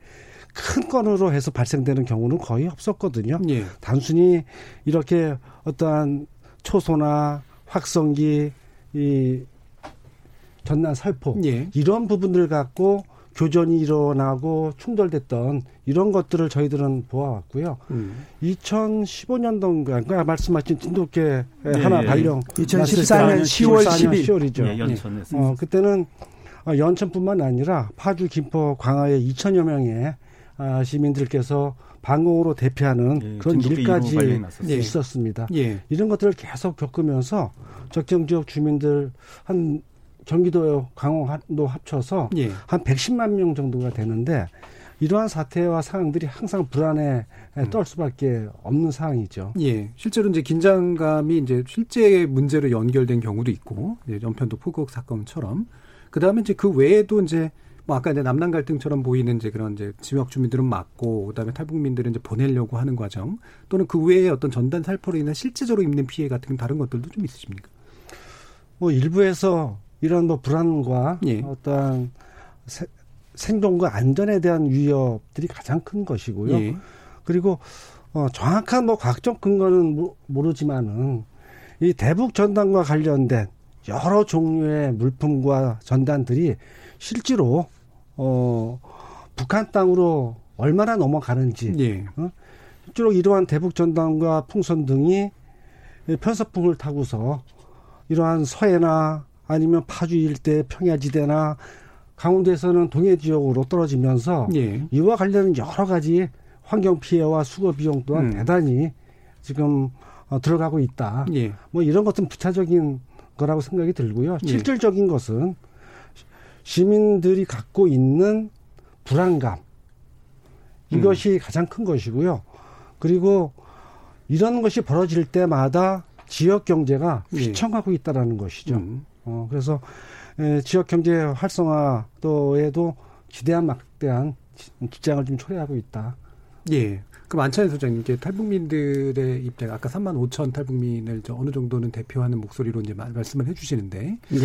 큰 건으로 해서 발생되는 경우는 거의 없었거든요. 예. 단순히 이렇게 어떠한 초소나 확성기 이 전난 살포 예. 이런 부분들 갖고 교전이 일어나고 충돌됐던 이런 것들을 저희들은 보아왔고요. 음. 2015년도인가 그러니까 말씀하신 진돗개 예, 하나 예. 발령 2014년 10월 10일 10월이죠. 예, 연천 어, 그때는 어, 연천뿐만 아니라 파주, 김포, 광화의 2천여 명의 아, 시민들께서 방공으로 대피하는 예, 그런 일까지 있었습니다. 예. 이런 것들을 계속 겪으면서 적정 지역 주민들 한 경기도 강원도 합쳐서 예. 한 110만 명 정도가 되는데 이러한 사태와 상황들이 항상 불안에 음. 떨 수밖에 없는 상황이죠. 예. 실제로 이제 긴장감이 이제 실제 문제로 연결된 경우도 있고, 예, 연편도 포격 사건처럼. 그 다음에 이제 그 외에도 이제 뭐 아까 이제 남남 갈등처럼 보이는 이제 그런 이제 지역 주민들은 막고 그다음에 탈북민들은 이제 보내려고 하는 과정 또는 그 외에 어떤 전단 살포로 인한 실제적으로 입는 피해 같은 다른 것들도 좀 있으십니까? 뭐 일부에서 이런 뭐 불안과 예. 어떤 세, 생존과 안전에 대한 위협들이 가장 큰 것이고요. 예. 그리고 어, 정확한 뭐 과학적 근거는 모르지만은 이 대북 전단과 관련된 여러 종류의 물품과 전단들이 실제로 어 북한 땅으로 얼마나 넘어가는지 예. 어? 실제로 이러한 대북 전단과 풍선 등이 편서풍을 타고서 이러한 서해나 아니면 파주 일대 평야지대나 강원도에서는 동해 지역으로 떨어지면서 예. 이와 관련 여러 가지 환경 피해와 수거 비용 또한 음. 대단히 지금 어, 들어가고 있다. 예. 뭐 이런 것은 부차적인 거라고 생각이 들고요. 예. 실질적인 것은 시민들이 갖고 있는 불안감 이것이 음. 가장 큰 것이고요. 그리고 이런 것이 벌어질 때마다 지역 경제가 예. 휘청하고 있다라는 것이죠. 음. 어, 그래서 에, 지역 경제 활성화도에도 기대한 막대한 기장을 좀 초래하고 있다. 예. 그럼 안찬희 소장님, 이제 탈북민들의 입장, 아까 3만 5천 탈북민을 어느 정도는 대표하는 목소리로 이제 말씀을 해주시는데, 네.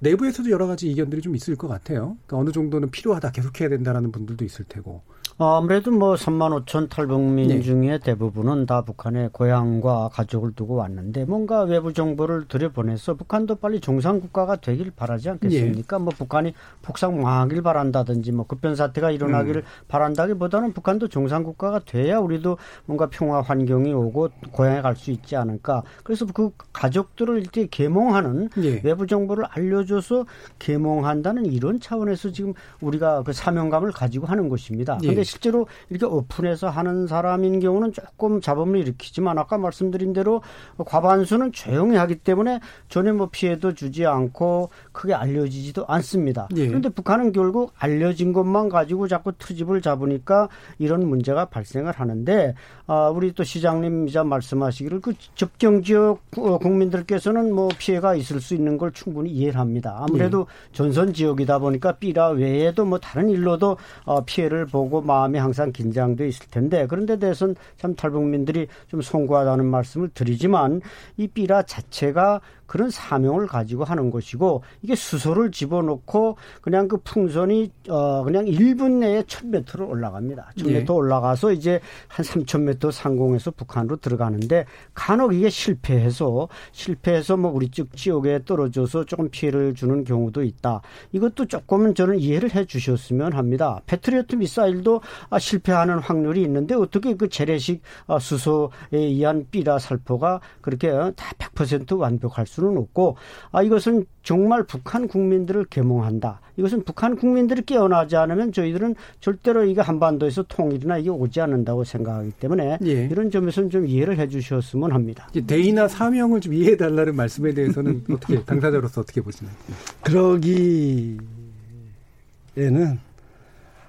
내부에서도 여러 가지 이견들이 좀 있을 것 같아요. 그러니까 어느 정도는 필요하다, 계속해야 된다라는 분들도 있을 테고. 어, 아무래도 뭐 3만 5천 탈북민 네. 중에 대부분은 다 북한의 고향과 가족을 두고 왔는데 뭔가 외부 정보를 들여보내서 북한도 빨리 정상국가가 되길 바라지 않겠습니까? 네. 뭐 북한이 폭삭 망하길 바란다든지 뭐 급변 사태가 일어나기를 음. 바란다기보다는 북한도 정상국가가 돼야 우리도 뭔가 평화 환경이 오고 고향에 갈 수 있지 않을까. 그래서 그 가족들을 이렇게 계몽하는 네. 외부 정보를 알려줘서 계몽한다는 이런 차원에서 지금 우리가 그 사명감을 가지고 하는 것입니다. 그런데 예. 실제로 이렇게 오픈해서 하는 사람인 경우는 조금 잡음을 일으키지만 아까 말씀드린 대로 과반수는 조용히 하기 때문에 전혀 뭐 피해도 주지 않고 크게 알려지지도 않습니다. 예. 그런데 북한은 결국 알려진 것만 가지고 자꾸 트집을 잡으니까 이런 문제가 발생을 하는데 아, 우리 또 시장님이자 말씀하시기를 그 접경 지역 어, 국민들께서는 뭐 피해가 있을 수 있는 걸 충분히 이해를 합니다. 아무래도 예. 전선 지역이다 보니까 삐라 외에도 뭐 다른 일로도 어, 피해를 보고 마음이 항상 긴장돼 있을 텐데 그런 데 대해서는 참 탈북민들이 좀 송구하다는 말씀을 드리지만 이 삐라 자체가 그런 사명을 가지고 하는 것이고 이게 수소를 집어넣고 그냥 그 풍선이 어 그냥 1분 내에 1000m를 올라갑니다. 1000m 네. 올라가서 이제 한 3000m 상공에서 북한으로 들어가는데 간혹 이게 실패해서 실패해서 뭐 우리 쪽 지역에 떨어져서 조금 피해를 주는 경우도 있다. 이것도 조금은 저는 이해를 해 주셨으면 합니다. 패트리어트 미사일도 아, 실패하는 확률이 있는데 어떻게 그 재래식 아, 수소에 의한 삐라 살포가 그렇게 다 100% 완벽할 수 수는 없고 아 이것은 정말 북한 국민들을 계몽한다. 이것은 북한 국민들이 깨어나지 않으면 저희들은 절대로 이게 한반도에서 통일이나 이게 오지 않는다고 생각하기 때문에 예. 이런 점에서는 좀 이해를 해 주셨으면 합니다. 대의나 사명을 좀 이해해 달라는 말씀에 대해서는 어떻게 당사자로서 어떻게 보시나요? 그러기에는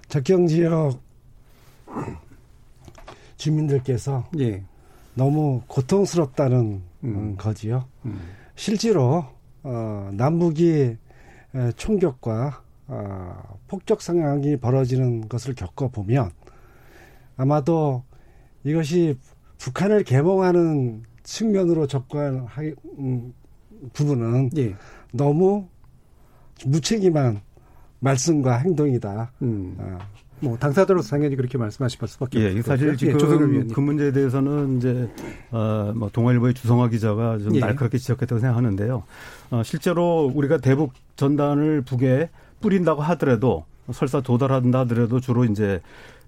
적경 지역 주민들께서 예. 너무 고통스럽다는 음. 거지요. 음. 실제로 어, 남북이 총격과 어, 폭격 상황이 벌어지는 것을 겪어보면 아마도 이것이 북한을 개몽하는 측면으로 접근할 음, 부분은 예. 너무 무책임한 말씀과 행동이다. 음. 어, 뭐 당사자로서 당연히 그렇게 말씀하실 수밖에 예, 없죠. 사실 예, 지금 그 문제에 대해서는 이제 어뭐 동아일보의 주성화 기자가 좀 예. 날카롭게 지적했다고 생각하는데요. 어 실제로 우리가 대북 전단을 북에 뿌린다고 하더라도 설사 도달한다 하더라도 주로 이제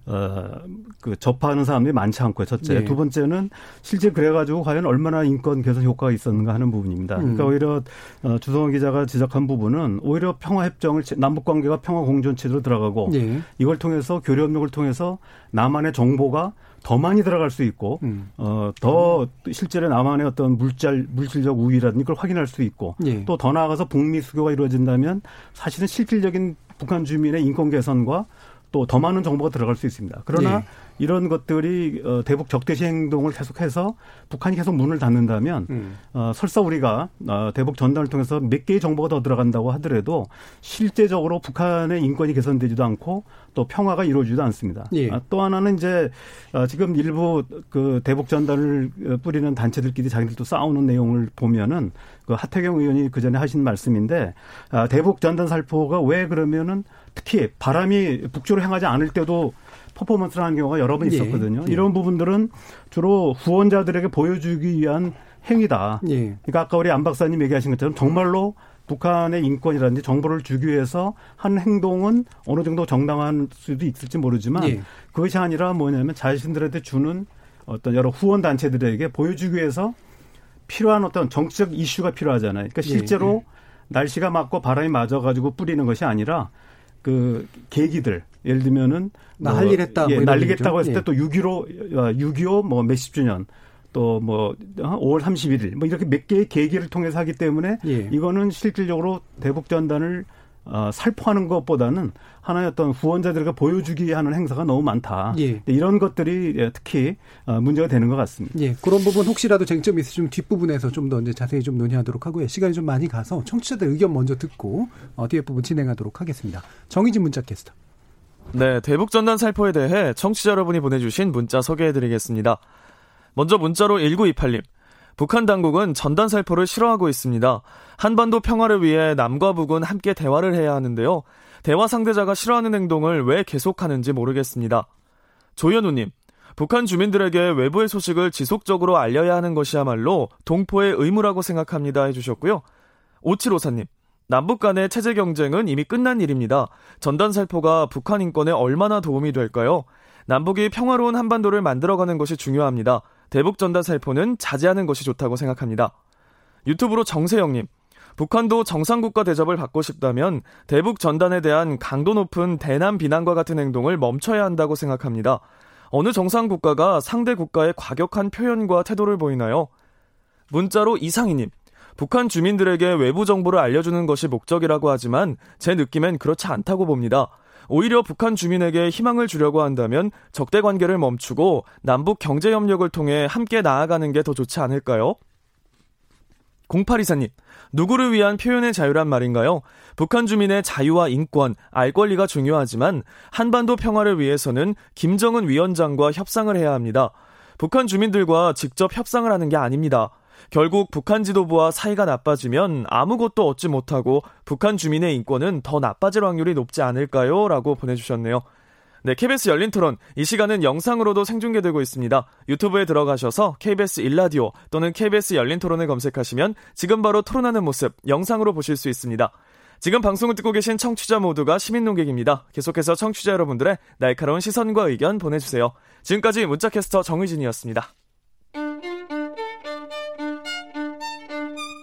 어, 그 접하는 사람들이 많지 않고요. 첫째. 네. 두 번째는 실제 그래가지고 과연 얼마나 인권 개선 효과가 있었는가 하는 부분입니다. 음. 그러니까 오히려 어, 주성호 기자가 지적한 부분은 오히려 평화 협정을 남북 관계가 평화 공존 체제로 들어가고 네. 이걸 통해서 교류 협력을 통해서 남한의 정보가 더 많이 들어갈 수 있고 음. 어더 실제로 남한의 어떤 물질 물질적 우위라든지 그걸 확인할 수 있고 예. 또더 나아가서 북미 수교가 이루어진다면 사실은 실질적인 북한 주민의 인권 개선과 또 더 많은 정보가 들어갈 수 있습니다. 그러나 네. 이런 것들이 어, 대북 적대시 행동을 계속해서 북한이 계속 문을 닫는다면 음. 어, 설사 우리가 어, 대북 전단을 통해서 몇 개의 정보가 더 들어간다고 하더라도 실제적으로 북한의 인권이 개선되지도 않고 또 평화가 이루어지지도 않습니다. 예. 아, 또 하나는 이제 어, 지금 일부 그 대북 전단을 어, 뿌리는 단체들끼리 자기들도 싸우는 내용을 보면은 그 하태경 의원이 그 전에 하신 말씀인데 아, 대북 전단 살포가 왜 그러면은 특히 바람이 북쪽으로 향하지 않을 때도 퍼포먼스를 하는 경우가 여러 번 예. 있었거든요. 예. 이런 부분들은 주로 후원자들에게 보여주기 위한 행위다. 예. 그러니까 아까 우리 안 박사님 얘기하신 것처럼 정말로 북한의 인권이라든지 정보를 주기 위해서 한 행동은 어느 정도 정당한 수도 있을지 모르지만 예. 그것이 아니라 뭐냐면 자신들한테 주는 어떤 여러 후원 단체들에게 보여주기 위해서 필요한 어떤 정치적 이슈가 필요하잖아요. 그러니까 예, 실제로 예. 날씨가 맞고 바람이 맞아가지고 뿌리는 것이 아니라 그 계기들 예를 들면은 나할 뭐, 일 했다 예, 뭐 날리겠다고 했을 때 또 6.15 6.25뭐 몇십 주년 또뭐 5월 31일 뭐 이렇게 몇 개의 계기를 통해서 하기 때문에 예. 이거는 실질적으로 대북 전단을 어, 살포하는 것보다는 하나의 어떤 후원자들과 보여주기 하는 행사가 너무 많다. 예. 이런 것들이 예, 특히 어, 문제가 되는 것 같습니다. 예, 그런 부분 혹시라도 쟁점이 있으시면 뒷부분에서 좀 더 이제 자세히 좀 논의하도록 하고요. 시간이 좀 많이 가서 청취자들 의견 먼저 듣고 어, 뒤에 부분 진행하도록 하겠습니다. 정희진 문자 캐스터. 네, 대북 전단 살포에 대해 청취자 여러분이 보내주신 문자 소개해드리겠습니다. 먼저 문자로 1928님. 북한 당국은 전단 살포를 싫어하고 있습니다. 한반도 평화를 위해 남과 북은 함께 대화를 해야 하는데요. 대화 상대자가 싫어하는 행동을 왜 계속하는지 모르겠습니다. 조현우님, 북한 주민들에게 외부의 소식을 지속적으로 알려야 하는 것이야말로 동포의 의무라고 생각합니다. 해주셨고요. 오칠오사님, 남북 간의 체제 경쟁은 이미 끝난 일입니다. 전단 살포가 북한 인권에 얼마나 도움이 될까요? 남북이 평화로운 한반도를 만들어가는 것이 중요합니다. 대북 전단 살포는 자제하는 것이 좋다고 생각합니다. 유튜브로 정세영님, 북한도 정상국가 대접을 받고 싶다면 대북 전단에 대한 강도 높은 대남 비난과 같은 행동을 멈춰야 한다고 생각합니다. 어느 정상국가가 상대 국가의 과격한 표현과 태도를 보이나요? 문자로 이상희님, 북한 주민들에게 외부 정보를 알려주는 것이 목적이라고 하지만 제 느낌엔 그렇지 않다고 봅니다. 오히려 북한 주민에게 희망을 주려고 한다면 적대 관계를 멈추고 남북 경제 협력을 통해 함께 나아가는 게 더 좋지 않을까요? 0824님, 누구를 위한 표현의 자유란 말인가요? 북한 주민의 자유와 인권, 알 권리가 중요하지만 한반도 평화를 위해서는 김정은 위원장과 협상을 해야 합니다. 북한 주민들과 직접 협상을 하는 게 아닙니다. 결국 북한 지도부와 사이가 나빠지면 아무것도 얻지 못하고 북한 주민의 인권은 더 나빠질 확률이 높지 않을까요? 라고 보내주셨네요. 네, KBS 열린 토론. 이 시간은 영상으로도 생중계되고 있습니다. 유튜브에 들어가셔서 KBS 일라디오 또는 KBS 열린 토론을 검색하시면 지금 바로 토론하는 모습 영상으로 보실 수 있습니다. 지금 방송을 듣고 계신 청취자 모두가 시민 농객입니다. 계속해서 청취자 여러분들의 날카로운 시선과 의견 보내주세요. 지금까지 문자캐스터 정의진이었습니다.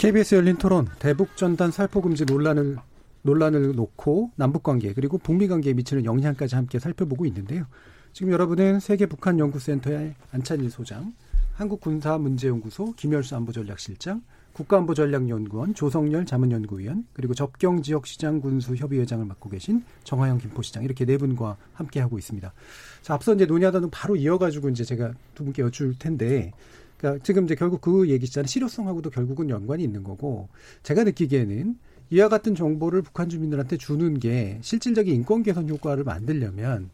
KBS 열린 토론 대북 전단 살포 금지 논란을 논란을 놓고 남북 관계 그리고 북미 관계에 미치는 영향까지 함께 살펴보고 있는데요. 지금 여러분은 세계 북한 연구센터의 안찬일 소장, 한국 군사 문제 연구소 김열수 안보전략실장, 국가안보전략연구원 조성열 자문연구위원 그리고 접경지역시장 군수협의회장을 맡고 계신 정화영 김포시장 이렇게 네 분과 함께 하고 있습니다. 자 앞서 이제 논의하다 바로 이어가지고 이제 제가 두 분께 여쭐 텐데 그러니까 지금 이제 결국 그 얘기잖아요. 실효성하고도 결국은 연관이 있는 거고 제가 느끼기에는 이와 같은 정보를 북한 주민들한테 주는 게 실질적인 인권 개선 효과를 만들려면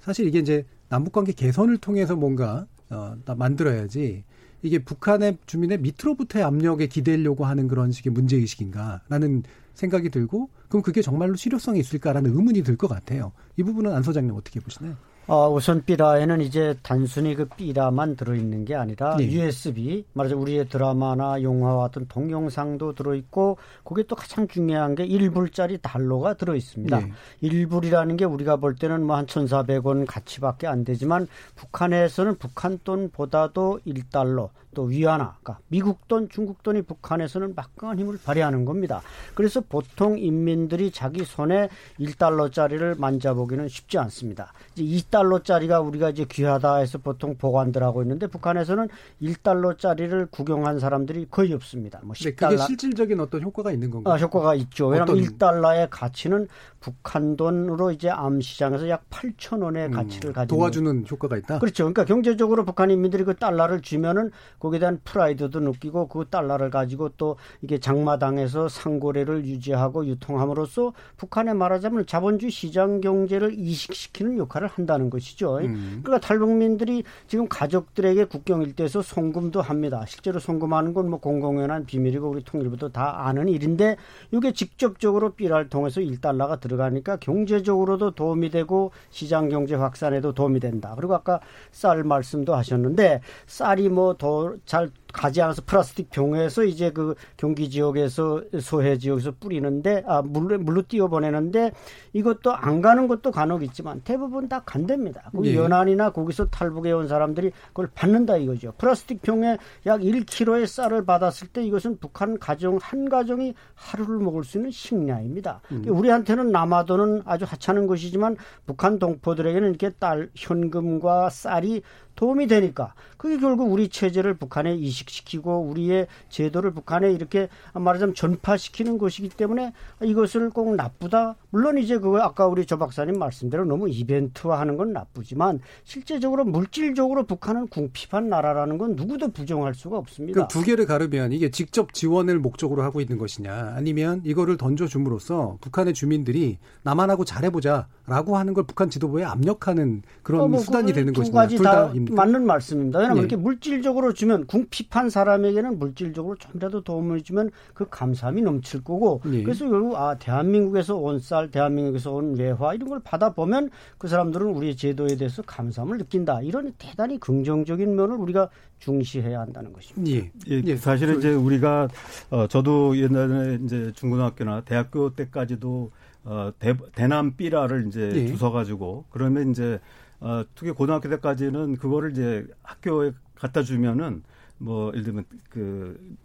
사실 이게 이제 남북 관계 개선을 통해서 뭔가 어, 만들어야지 이게 북한의 주민의 밑으로부터의 압력에 기대려고 하는 그런 식의 문제 의식인가라는 생각이 들고 그럼 그게 정말로 실효성이 있을까라는 의문이 들 것 같아요. 이 부분은 안 소장님 어떻게 보시나요? 어, 우선 삐라에는 이제 단순히 그 삐라만 들어있는 게 아니라 네. USB, 말하자면 우리의 드라마나 영화와 같은 동영상도 들어있고, 그게 또 가장 중요한 게 1불짜리 달러가 들어있습니다. 네. 1불이라는 게 우리가 볼 때는 뭐 한 1,400원 가치밖에 안 되지만, 북한에서는 북한 돈보다도 1달러, 또 위안화, 그러니까 미국 돈, 중국 돈이 북한에서는 막강한 힘을 발휘하는 겁니다. 그래서 보통 인민들이 자기 손에 1달러짜리를 만져보기는 쉽지 않습니다. 이제 2달러짜리가 우리가 이제 귀하다 해서 보통 보관들 하고 있는데 북한에서는 1달러짜리를 구경한 사람들이 거의 없습니다. 뭐 10달러. 그게 실질적인 어떤 효과가 있는 건가요? 아, 효과가 있죠. 왜냐하면 1달러의 가치는 북한 돈으로 이제 암 시장에서 약 8천 원의 음, 가치를 가지고 도와주는 효과가 있다. 그렇죠. 그러니까 경제적으로 북한 인민들이 그 달러를 주면은 거기에 대한 프라이드도 느끼고 그 달러를 가지고 또 이게 장마당에서 상고래를 유지하고 유통함으로써 북한에 말하자면 자본주의 시장 경제를 이식시키는 역할을 한다는 것이죠. 음. 그러니까 탈북민들이 지금 가족들에게 국경 일대에서 송금도 합니다. 실제로 송금하는 건 뭐 공공연한 비밀이고 우리 통일부도 다 아는 일인데 이게 직접적으로 삐라를 통해서 1달러가 들어 가니까 경제적으로도 도움이 되고 시장 경제 확산에도 도움이 된다. 그리고 아까 쌀 말씀도 하셨는데 쌀이 뭐 더 잘 가지 않아서 플라스틱 병에서 이제 그 경기 지역에서 소해 지역에서 뿌리는데 아 물로 물로 띄워 보내는데 이것도 안 가는 것도 간혹 있지만 대부분 다 간답니다. 그 예. 연안이나 거기서 탈북해 온 사람들이 그걸 받는다 이거죠. 플라스틱 병에 약 1kg의 쌀을 받았을 때 이것은 북한 가정 한 가정이 하루를 먹을 수 있는 식량입니다. 음. 우리한테는 남아도는 아주 하찮은 것이지만 북한 동포들에게는 이렇게 딸 현금과 쌀이 도움이 되니까 그게 결국 우리 체제를 북한에 이식시키고 우리의 제도를 북한에 이렇게 말하자면 전파시키는 것이기 때문에 이것을 꼭 나쁘다. 물론 이제 그거 아까 우리 조 박사님 말씀대로 너무 이벤트화하는 건 나쁘지만 실제적으로 물질적으로 북한은 궁핍한 나라라는 건 누구도 부정할 수가 없습니다. 그두 개를 가르면 이게 직접 지원을 목적으로 하고 있는 것이냐 아니면 이거를 던져줌으로써 북한의 주민들이 나만하고 잘해보자라고 하는 걸 북한 지도부에 압력하는 그런 어, 뭐 수단이 되는 것이냐 둘다 아닙니까? 맞는 말씀입니다. 왜냐하면 네. 이렇게 물질적으로 주면 궁핍한 사람에게는 물질적으로 좀이라도 도움을 주면 그 감사함이 넘칠 거고 네. 그래서 결국 아 대한민국에서 온 쌀, 대한민국에서 온 외화 이런 걸 받아 보면 그 사람들은 우리의 제도에 대해서 감사함을 느낀다. 이런 대단히 긍정적인 면을 우리가 중시해야 한다는 것입니다. 예. 예. 예. 사실은 이제 우리가 어 저도 옛날에 이제 중고등학교나 대학교 때까지도 어 대, 대남 삐라를 이제 예. 주워 가지고 그러면 이제 어, 특히 고등학교 때까지는 그거를 이제 학교에 갖다 주면은 뭐 예를 들면 그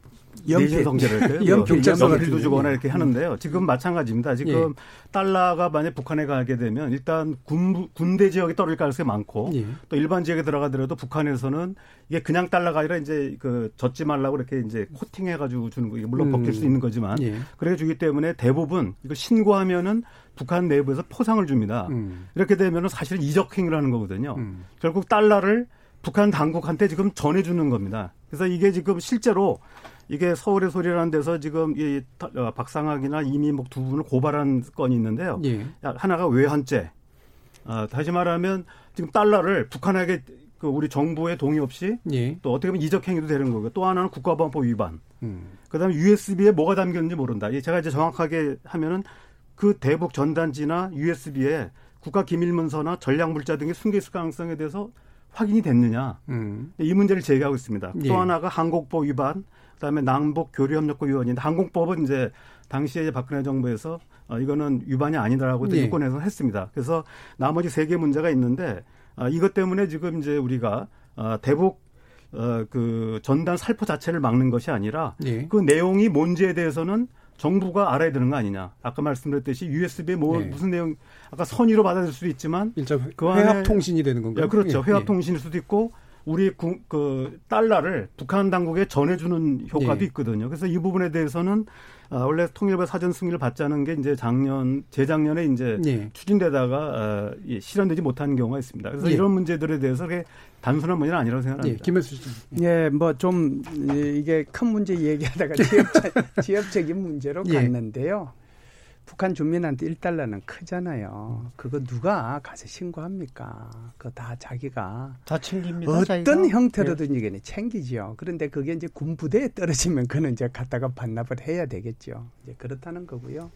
내신 성제를 할때 연필도 주거나 이렇게 하는데요. 지금 마찬가지입니다. 지금 예. 달러가 만약 북한에 가게 되면 일단 군, 군대 지역에 떨어질 가능성이 많고 예. 또 일반 지역에 들어가더라도 북한에서는 이게 그냥 달러가 아니라 이제 그 젖지 말라고 이렇게 이제 코팅해 가지고 주는 거 물론 음. 벗길 수 있는 거지만 예. 그래 주기 때문에 대부분 이거 신고하면은 북한 내부에서 포상을 줍니다. 음. 이렇게 되면은 사실은 이적 행위라는 거거든요. 음. 결국 달러를 북한 당국한테 지금 전해주는 겁니다. 그래서 이게 지금 실제로 이게 서울의 소리라는 데서 지금 이 어, 박상학이나 이민복 두 분을 고발한 건이 있는데요. 예. 하나가 외환죄. 아, 다시 말하면 지금 달러를 북한에게 그 우리 정부의 동의 없이 예. 또 어떻게 보면 이적 행위도 되는 거고 또 하나는 국가보안법 위반. 음. 그다음에 USB에 뭐가 담겼는지 모른다. 제가 이제 정확하게 하면은 그 대북 전단지나 USB에 국가 기밀 문서나 전략 물자 등이 숨겨 있을 가능성에 대해서 확인이 됐느냐. 음. 이 문제를 제기하고 있습니다. 예. 또 하나가 항공법 위반, 그다음에 남북 교류 협력법 위반인데 항공법은 이제 당시에 이제 박근혜 정부에서 어, 이거는 위반이 아니다라고 예. 유권에서 했습니다. 그래서 나머지 세 개 문제가 있는데 어, 이것 때문에 지금 이제 우리가 어, 대북 어, 그 전단 살포 자체를 막는 것이 아니라 예. 그 내용이 뭔지에 대해서는 정부가 알아야 되는 거 아니냐. 아까 말씀드렸듯이 USB에 뭐 네. 무슨 내용 아까 선의로 받아들일 수도 있지만 그 회합 통신이 되는 건가요? 예, 그렇죠. 예. 회합 통신일 수도 있고 우리 구, 그 달러를 북한 당국에 전해주는 효과도 네. 있거든요. 그래서 이 부분에 대해서는 아, 원래 통일부 사전 승인을 받자는 게 이제 작년 재작년에 이제 네. 추진되다가 아, 예, 실현되지 못한 경우가 있습니다. 그래서 네. 이런 문제들에 대해서 그게 단순한 문제는 아니라고 생각합니다. 네, 김현수 씨. 예, 뭐 좀 이게 큰 문제 얘기하다가 지역적, 지역적인 문제로 갔는데요. 북한 주민한테 1달러는 크잖아요. 그거 누가 가서 신고합니까? 그거 다 자기가 다 챙깁니다. 어떤 자기가? 형태로든 네. 이게 챙기죠. 그런데 그게 이제 군부대에 떨어지면 그는 이제 갖다가 반납을 해야 되겠죠. 이제 그렇다는 거고요.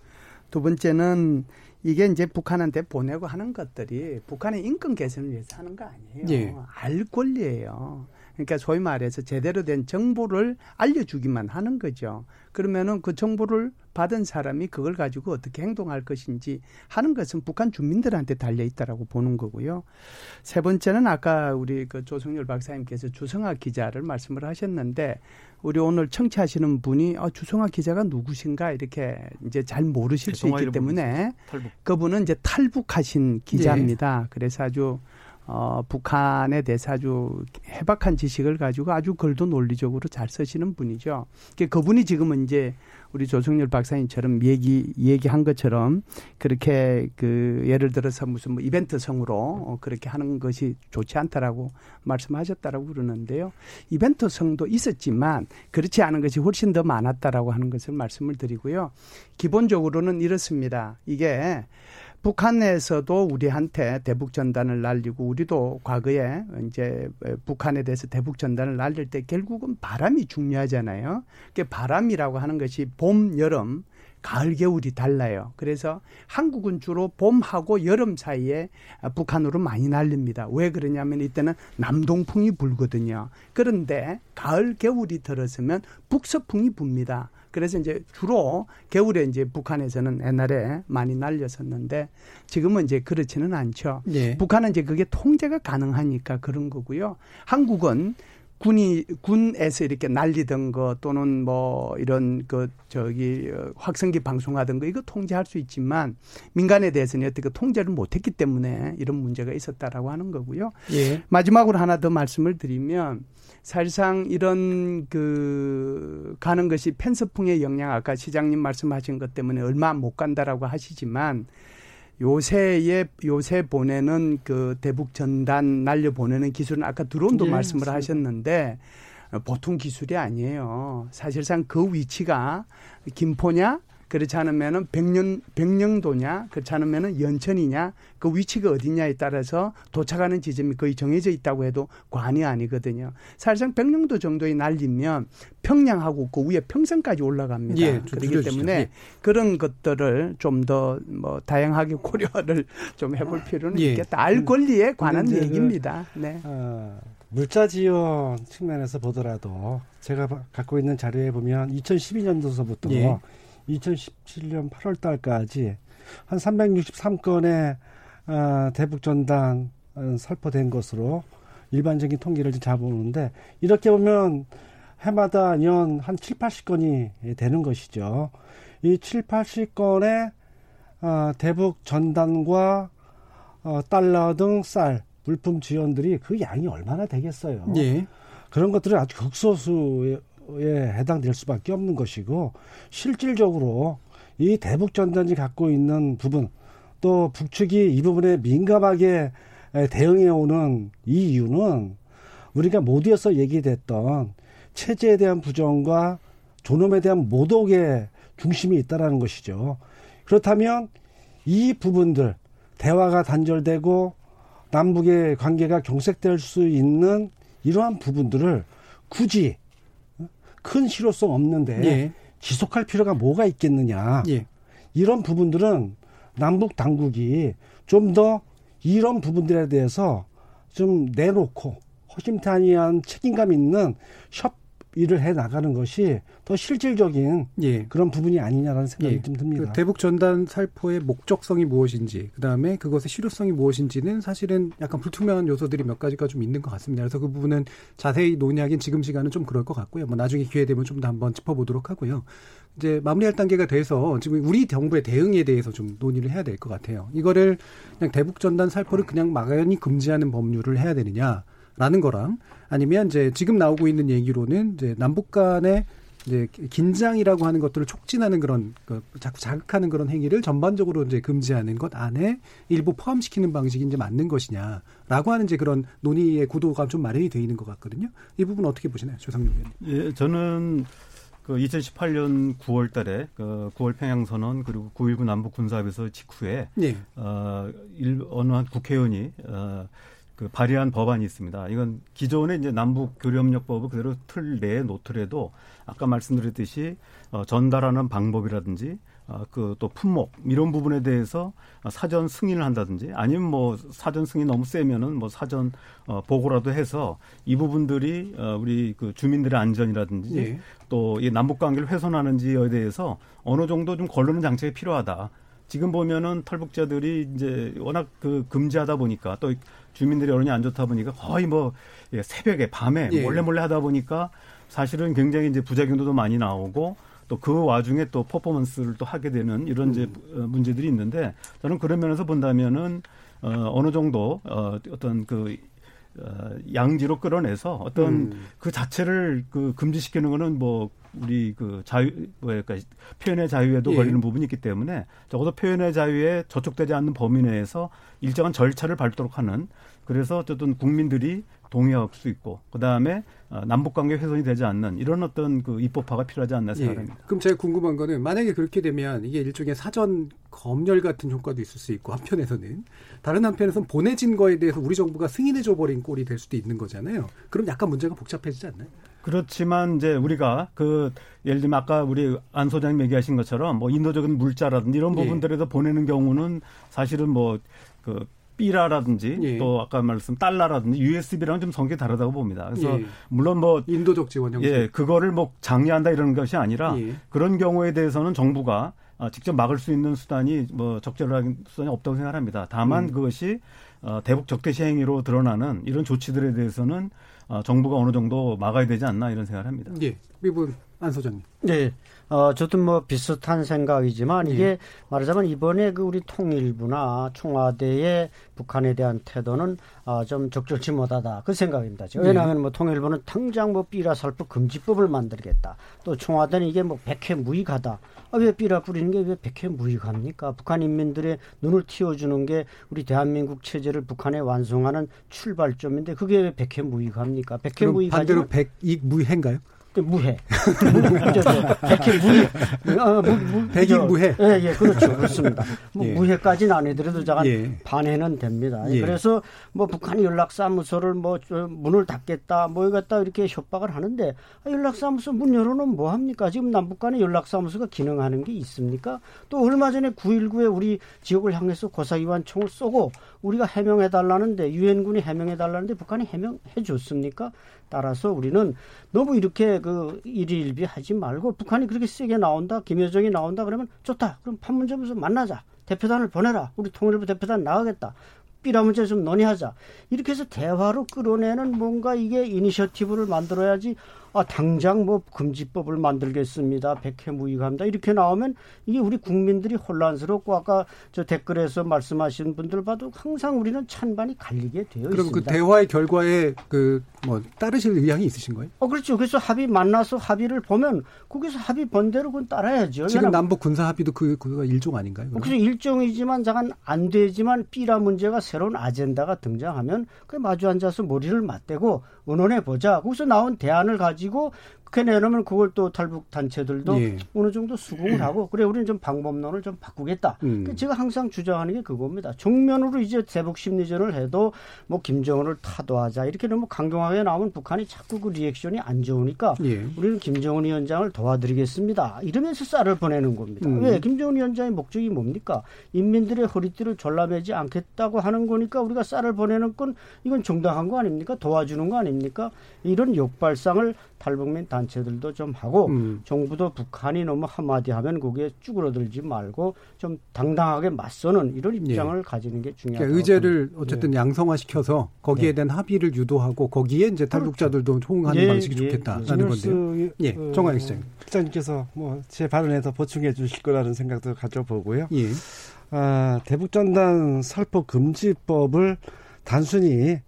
두 번째는 이게 이제 북한한테 보내고 하는 것들이 북한의 인권 개선을 위해서 하는 거 아니에요. 네. 알 권리예요. 그러니까 소위 말해서 제대로 된 정보를 알려주기만 하는 거죠. 그러면은 그 정보를 받은 사람이 그걸 가지고 어떻게 행동할 것인지 하는 것은 북한 주민들한테 달려 있다라고 보는 거고요. 세 번째는 아까 우리 그 조성열 박사님께서 주성아 기자를 말씀을 하셨는데 우리 오늘 청취하시는 분이 어, 주성아 기자가 누구신가 이렇게 이제 잘 모르실 수 있기 때문에 탈북. 그분은 이제 탈북하신 기자입니다. 네. 그래서 아주 어, 북한에 대해서 아주 해박한 지식을 가지고 아주 글도 논리적으로 잘 쓰시는 분이죠. 그분이 지금은 이제 우리 조성열 박사님처럼 얘기 얘기한 것처럼 그렇게 그 예를 들어서 무슨 뭐 이벤트 성으로 어, 그렇게 하는 것이 좋지 않다라고 말씀하셨다라고 그러는데요. 이벤트 성도 있었지만 그렇지 않은 것이 훨씬 더 많았다라고 하는 것을 말씀을 드리고요. 기본적으로는 이렇습니다. 이게 북한에서도 우리한테 대북 전단을 날리고 우리도 과거에 이제 북한에 대해서 대북 전단을 날릴 때 결국은 바람이 중요하잖아요. 그 바람이라고 하는 것이 봄, 여름, 가을, 겨울이 달라요. 그래서 한국은 주로 봄하고 여름 사이에 북한으로 많이 날립니다. 왜 그러냐면 이때는 남동풍이 불거든요. 그런데 가을, 겨울이 들어서면 북서풍이 붑니다. 그래서 이제 주로 겨울에 이제 북한에서는 옛날에 많이 날렸었는데 지금은 이제 그렇지는 않죠. 네. 북한은 이제 그게 통제가 가능하니까 그런 거고요. 한국은 군이 군에서 이렇게 날리던 거 또는 뭐 이런 그 저기 확성기 방송하던 거 이거 통제할 수 있지만 민간에 대해서는 어떻게 통제를 못했기 때문에 이런 문제가 있었다라고 하는 거고요. 예. 마지막으로 하나 더 말씀을 드리면 사실상 이런 그 가는 것이 펜스풍의 영향 아까 시장님 말씀하신 것 때문에 얼마 못 간다라고 하시지만 요새에 요새 보내는 그 대북 전단 날려 보내는 기술은 아까 드론도 네, 말씀을 맞습니다. 하셨는데 보통 기술이 아니에요. 사실상 그 위치가 김포냐 그렇지 않으면은 백년 백령도냐 그렇지 않으면은 연천이냐 그 위치가 어디냐에 따라서 도착하는 지점이 거의 정해져 있다고 해도 과언이 아니거든요. 사실상 백령도 정도에 날리면 평양하고 그 위에 평성까지 올라갑니다. 예, 그렇기 때문에 예. 그런 것들을 좀 더 뭐 다양하게 고려를 좀 해볼 필요는 예. 있겠다. 알 권리에 관한 얘기입니다. 네. 어, 물자 지원 측면에서 보더라도 제가 갖고 있는 자료에 보면 2012년도서부터 예. 2017년 8월 달까지 한 363건의 어, 대북 전단 어, 살포된 것으로 일반적인 통계를 잡아오는데 이렇게 보면 해마다 연 한 7, 80건이 되는 것이죠. 이 7, 80건의 어, 대북 전단과 어, 달러 등 쌀, 물품 지원들이 그 양이 얼마나 되겠어요. 예. 그런 것들은 아주 극소수의 에 해당될 수밖에 없는 것이고 실질적으로 이 대북 전단지 갖고 있는 부분 또 북측이 이 부분에 민감하게 대응해 오는 이 이유는 우리가 모두에서 얘기됐던 체제에 대한 부정과 존엄에 대한 모독의 중심이 있다라는 것이죠. 그렇다면 이 부분들 대화가 단절되고 남북의 관계가 경색될 수 있는 이러한 부분들을 굳이 큰 실효성 없는데 예. 지속할 필요가 뭐가 있겠느냐. 예. 이런 부분들은 남북 당국이 좀 더 이런 부분들에 대해서 좀 내놓고 허심탄회한 책임감 있는 협 일을 해 나가는 것이 더 실질적인 예. 그런 부분이 아니냐라는 생각이 예. 좀 듭니다. 그 대북 전단 살포의 목적성이 무엇인지, 그 다음에 그것의 실효성이 무엇인지는 사실은 약간 불투명한 요소들이 몇 가지가 좀 있는 것 같습니다. 그래서 그 부분은 자세히 논의하기는 지금 시간은 좀 그럴 것 같고요. 뭐 나중에 기회 되면 좀 더 한번 짚어보도록 하고요. 이제 마무리할 단계가 돼서 지금 우리 정부의 대응에 대해서 좀 논의를 해야 될 것 같아요. 이거를 그냥 대북 전단 살포를 그냥 막연히 금지하는 법률을 해야 되느냐? 라는 거랑 아니면 이제 지금 나오고 있는 얘기로는 이제 남북 간의 이제 긴장이라고 하는 것들을 촉진하는 그런 그 자꾸 자극하는 그런 행위를 전반적으로 이제 금지하는 것 안에 일부 포함시키는 방식이 이제 맞는 것이냐라고 하는 이제 그런 논의의 구도가 좀 마련이 돼 있는 것 같거든요. 이 부분 어떻게 보시나요, 조상용 의원님? 예, 저는 그 2018년 9월 달에 그 9월 평양 선언 그리고 9.19 남북 군사합의서 직후에 예. 어, 일, 어느 한 국회의원이 어, 그 발의한 법안이 있습니다. 이건 기존의 이제 남북 교류협력법을 그대로 틀 내에 놓더라도 아까 말씀드렸듯이 어, 전달하는 방법이라든지 어, 그또 품목 이런 부분에 대해서 사전 승인을 한다든지 아니면 뭐 사전 승인 너무 세면은 뭐 사전 어, 보고라도 해서 이 부분들이 어, 우리 그 주민들의 안전이라든지 예. 또이 남북 관계를 훼손하는지에 대해서 어느 정도 좀 걸르는 장치가 필요하다. 지금 보면은 탈북자들이 이제 워낙 그 금지하다 보니까 또 주민들이 여론이 안 좋다 보니까 거의 뭐 예, 새벽에 밤에 예. 몰래 몰래 하다 보니까 사실은 굉장히 이제 부작용도 많이 나오고 또 그 와중에 또 퍼포먼스를 또 하게 되는 이런 이제 음. 문제들이 있는데 저는 그런 면에서 본다면은 어 어느 정도 어 어떤 그 어, 양지로 끌어내서 어떤 음. 그 자체를 그 금지시키는 거는 뭐 우리 그 자유 뭐랄까 표현의 자유에도 예. 걸리는 부분이 있기 때문에 적어도 표현의 자유에 저촉되지 않는 범위 내에서 일정한 절차를 밟도록 하는 그래서 어쨌든 국민들이 동의할 수 있고 그다음에 어, 남북 관계 훼손이 되지 않는 이런 어떤 그 입법화가 필요하지 않나 예. 생각합니다. 예. 그럼 제가 궁금한 거는 만약에 그렇게 되면 이게 일종의 사전 검열 같은 효과도 있을 수 있고 한편에서는 다른 한편에서는 보내진 거에 대해서 우리 정부가 승인해 줘 버린 꼴이 될 수도 있는 거잖아요. 그럼 약간 문제가 복잡해지지 않나요? 그렇지만 이제 우리가 그 예를 들면 아까 우리 안 소장님 얘기하신 것처럼 뭐 인도적인 물자라든지 이런 예. 부분들에서 예. 보내는 경우는 사실은 뭐그 삐라라든지 예. 또 아까 말씀 달러라든지 USB랑 좀 성격이 다르다고 봅니다. 그래서 예. 물론 뭐 인도적 지원 형식 예, 그거를 뭐 장려한다 이런 것이 아니라 예. 그런 경우에 대해서는 정부가 아, 직접 막을 수 있는 수단이 뭐 적절한 수단이 없다고 생각합니다. 다만 음. 그것이 어, 대북 적대시 행위로 드러나는 이런 조치들에 대해서는 어, 정부가 어느 정도 막아야 되지 않나 이런 생각을 합니다. 예. 이분 안 소장님. 네. 어, 저도 뭐 비슷한 생각이지만 이게 예. 말하자면 이번에 그 우리 통일부나 청와대의 북한에 대한 태도는 어, 좀 적절치 못하다 그 생각입니다. 예. 왜냐하면 뭐 통일부는 당장 뭐 삐라 살포 금지법을 만들겠다. 또 청와대는 이게 뭐 백해 무익하다. 아, 왜 삐라 뿌리는 게 왜 백해 무익합니까? 북한 인민들의 눈을 틔워주는 게 우리 대한민국 체제를 북한에 완성하는 출발점인데 그게 왜 백해 무익합니까? 백해 무익 반대로 백익 무해인가요? 그 무해. 백해 무해. 어, 무, 무, 백인 무해. 예, 예, 그렇죠. 그렇습니다. 뭐 예. 무해까지는 아니더라도 잠깐 예. 반해는 됩니다. 예. 그래서 뭐 북한이 연락사무소를 뭐 문을 닫겠다, 뭐 이겼다 이렇게 협박을 하는데 아, 연락사무소 문 열어놓으면 뭐 합니까? 지금 남북 간에 연락사무소가 기능하는 게 있습니까? 또 얼마 전에 9.19에 우리 지역을 향해서 고사기관 총을 쏘고 우리가 해명해 달라는데 유엔군이 해명해 달라는데 북한이 해명해 줬습니까? 따라서 우리는 너무 이렇게 그 일일비 하지 말고 북한이 그렇게 세게 나온다, 김여정이 나온다 그러면 좋다. 그럼 판문점에서 만나자. 대표단을 보내라. 우리 통일부 대표단 나가겠다. 삐라 문제 좀 논의하자. 이렇게 해서 대화로 끌어내는 뭔가 이게 이니셔티브를 만들어야지 아, 당장 뭐 금지법을 만들겠습니다. 백해무익합니다. 이렇게 나오면 이게 우리 국민들이 혼란스럽고 아까 저 댓글에서 말씀하신 분들 봐도 항상 우리는 찬반이 갈리게 되어 그럼 있습니다. 그럼 그 대화의 결과에 그 뭐 따르실 의향이 있으신 거예요? 어, 그렇죠. 그래서 합의 만나서 합의를 보면 거기서 합의 번대로 그건 따라야죠. 지금 남북 군사 합의도 그, 그가 일종 아닌가요? 그럼? 그래서 일종이지만 잠깐 안 되지만 삐라 문제가 새로운 아젠다가 등장하면 그 마주 앉아서 머리를 맞대고 의논해 보자. 거기서 나온 대안을 가지고 그렇게 내놓으면 그걸 또 탈북 단체들도 예. 어느 정도 수긍을 하고 그래 우리는 좀 방법론을 좀 바꾸겠다. 음. 그 제가 항상 주장하는 게 그겁니다. 정면으로 이제 대북 심리전을 해도 뭐 김정은을 타도하자 이렇게 너무 강경하게 나오면 북한이 자꾸 그 리액션이 안 좋으니까 예. 우리는 김정은 위원장을 도와드리겠습니다. 이러면서 쌀을 보내는 겁니다. 음. 왜 김정은 위원장의 목적이 뭡니까? 인민들의 허리띠를 졸라매지 않겠다고 하는 거니까 우리가 쌀을 보내는 건 이건 정당한 거 아닙니까? 도와주는 거 아닙니까? 이런 역발상을 탈북민 단 체들도 좀 하고 음. 정부도 북한이 너무 한마디 하면 거기에 쭈그러들지 말고 좀 당당하게 맞서는 이런 입장을 예. 가지는 게 중요하다. 그러니까 의제를 어쨌든 예. 양성화시켜서 거기에 네. 대한 합의를 유도하고 거기에 이제 탈북자들도 그렇죠. 호응하는 예. 방식이 예. 좋겠다라는 건데요. 예, 어, 정관익 기자님. 기자님께서 뭐 제 발언에 더 보충해 주실 거라는 생각도 가져보고요. 예. 아, 대북전단 살포 금지법을 단순히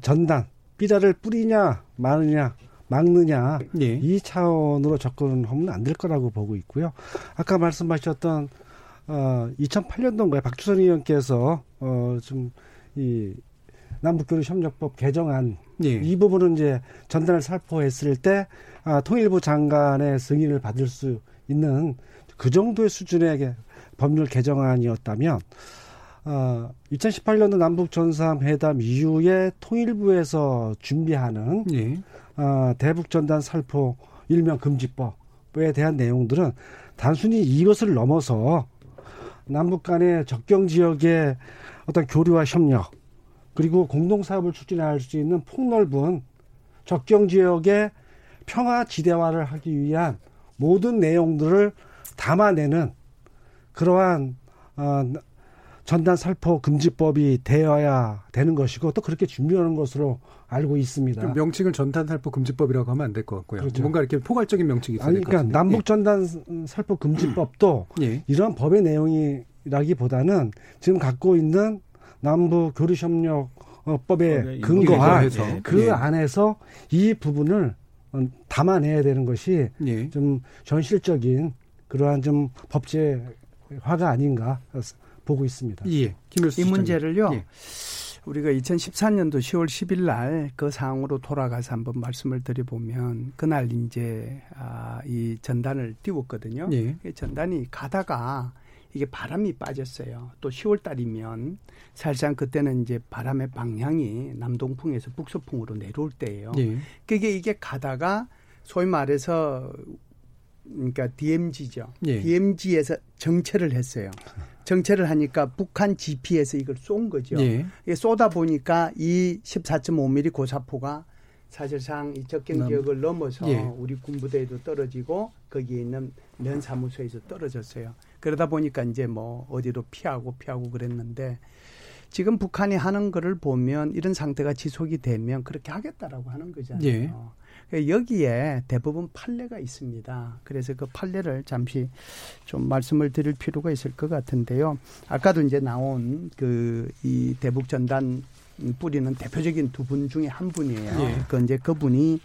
전단 삐라를 뿌리냐 마느냐 막느냐 예. 이 차원으로 접근하면 안 될 거라고 보고 있고요. 아까 말씀하셨던 어 2008년도인가요? 박주선 의원께서 어 좀이 남북교류협력법 개정안 예. 이 부분은 이제 전단을 살포했을 때 아, 통일부 장관의 승인을 받을 수 있는 그 정도의 수준의 법률 개정안이었다면 어, 2018년도 남북 전삼회담 이후에 통일부에서 준비하는 예. 어, 대북 전단 살포 일명 금지법에 대한 내용들은 단순히 이것을 넘어서 남북 간의 접경 지역의 어떤 교류와 협력 그리고 공동 사업을 추진할 수 있는 폭넓은 접경 지역의 평화 지대화를 하기 위한 모든 내용들을 담아내는 그러한 어, 전단 살포 금지법이 되어야 되는 것이고 또 그렇게 준비하는 것으로 알고 있습니다. 명칭을 전단 살포 금지법이라고 하면 안 될 것 같고요. 그렇죠. 뭔가 이렇게 포괄적인 명칭이 있어야 될것 그러니까 남북 전단 살포 금지법도 예. 이런 법의 내용이라기보다는 지금 갖고 있는 남북 교류협력 법에 근거한 예. 그 예. 안에서 이 부분을 담아내야 되는 것이 예. 좀 현실적인 그러한 좀 법제 화가 아닌가 보고 있습니다. 예. 이 문제를요. 예. 우리가 2014년도 10월 10일 날 그 상황으로 돌아가서 한번 말씀을 드려보면 그날 이제 아, 이 전단을 띄웠거든요. 예. 전단이 가다가 이게 바람이 빠졌어요. 또 10월 달이면 사실상 그때는 이제 바람의 방향이 남동풍에서 북서풍으로 내려올 때예요. 예. 그게 이게 가다가 소위 말해서 그러니까 DMZ죠. 예. DMZ에서 정체를 했어요. 정체를 하니까 북한 GP에서 이걸 쏜 거죠. 예. 쏘다 보니까 이 14.5mm 고사포가 사실상 이 접경 지역을 넘어서 예. 우리 군부대에도 떨어지고 거기에 있는 면 사무소에서 떨어졌어요. 그러다 보니까 이제 뭐 어디로 피하고 피하고 그랬는데 지금 북한이 하는 거를 보면 이런 상태가 지속이 되면 그렇게 하겠다라고 하는 거잖아요. 예. 그 여기에 대부분 판례가 있습니다. 그래서 그 판례를 잠시 좀 말씀을 드릴 필요가 있을 것 같은데요. 아까도 이제 나온 그 이 대북 전단 뿌리는 대표적인 두 분 중에 한 분이에요. 예. 그 이제 그분이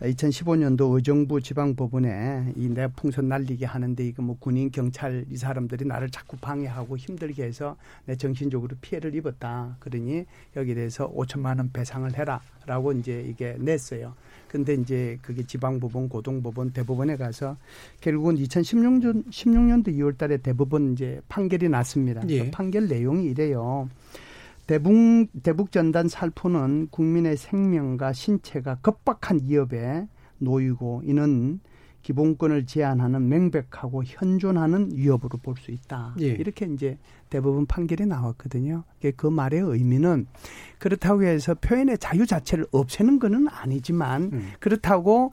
2015년도 의정부 지방법원에 이 내 풍선 날리게 하는데 이거 뭐 군인 경찰 이 사람들이 나를 자꾸 방해하고 힘들게 해서 내 정신적으로 피해를 입었다. 그러니 여기에 대해서 5천만 원 배상을 해라라고 이제 이게 냈어요. 근데 이제 그게 지방법원, 고등법원, 대법원에 가서 결국은 2016년 16년도 2월 달에 대법원 이제 판결이 났습니다. 예. 그 판결 내용이 이래요. 대북, 대북 전단 살포는 국민의 생명과 신체가 급박한 위협에 놓이고 이는 기본권을 제한하는 명백하고 현존하는 위협으로 볼 수 있다. 예. 이렇게 이제 대부분 판결이 나왔거든요. 그 말의 의미는 그렇다고 해서 표현의 자유 자체를 없애는 것은 아니지만 음. 그렇다고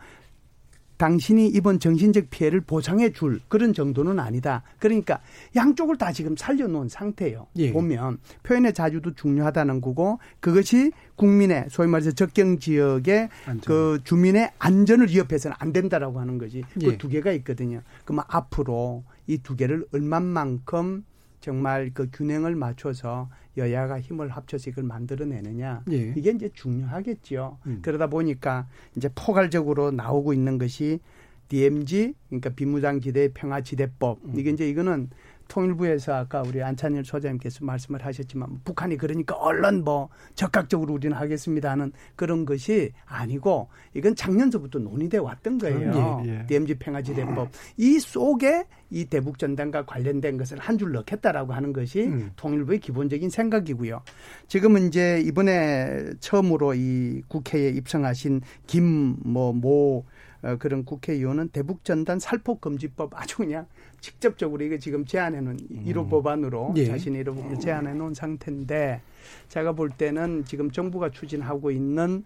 당신이 입은 정신적 피해를 보상해 줄 그런 정도는 아니다. 그러니까 양쪽을 다 지금 살려놓은 상태예요. 예. 보면 표현의 자유도 중요하다는 거고 그것이 국민의 소위 말해서 적경 지역의 안전. 그 주민의 안전을 위협해서는 안 된다라고 하는 거지. 그 예. 그두 개가 있거든요. 그러면 앞으로 이 두 개를 얼마만큼 정말 그 균형을 맞춰서 여야가 힘을 합쳐서 이걸 만들어내느냐 예. 이게 이제 중요하겠죠. 음. 그러다 보니까 이제 포괄적으로 나오고 있는 것이 DMZ 그러니까 비무장지대 평화지대법 음. 이게 이제 이거는 통일부에서 아까 우리 안찬일 소장님께서 말씀을 하셨지만 북한이 그러니까 얼른 뭐 적극적으로 우리는 하겠습니다 하는 그런 것이 아니고 이건 작년서부터 논의돼 왔던 거예요. 예, 예. DMZ 평화지대법 이 속에 이 대북 전단과 관련된 것을 한 줄 넣겠다라고 하는 것이 음. 통일부의 기본적인 생각이고요. 지금은 이제 이번에 처음으로 이 국회에 입성하신 김뭐모 어, 그런 국회의원은 대북전단 살포금지법 아주 그냥 직접적으로 이거 지금 제안해 놓은 음. 1호 법안으로 예. 자신의 1호 법을 제안해 놓은 상태인데 제가 볼 때는 지금 정부가 추진하고 있는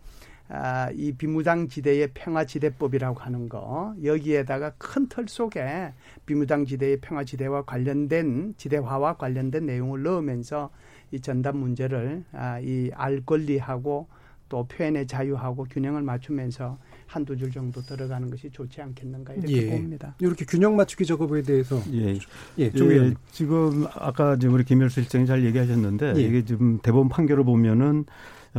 아, 이 비무장 지대의 평화 지대법이라고 하는 거 여기에다가 큰 틀 속에 비무장 지대의 평화 지대와 관련된 지대화와 관련된 내용을 넣으면서 이 전단 문제를 아, 이알 권리하고 또 표현의 자유하고 균형을 맞추면서 한두 줄 정도 들어가는 것이 좋지 않겠는가 이렇게 예. 봅니다. 이렇게 균형 맞추기 작업에 대해서 예, 예, 예 지금 아까 우리 김열수 실장이 잘 얘기하셨는데 예. 이게 지금 대법원 판결을 보면은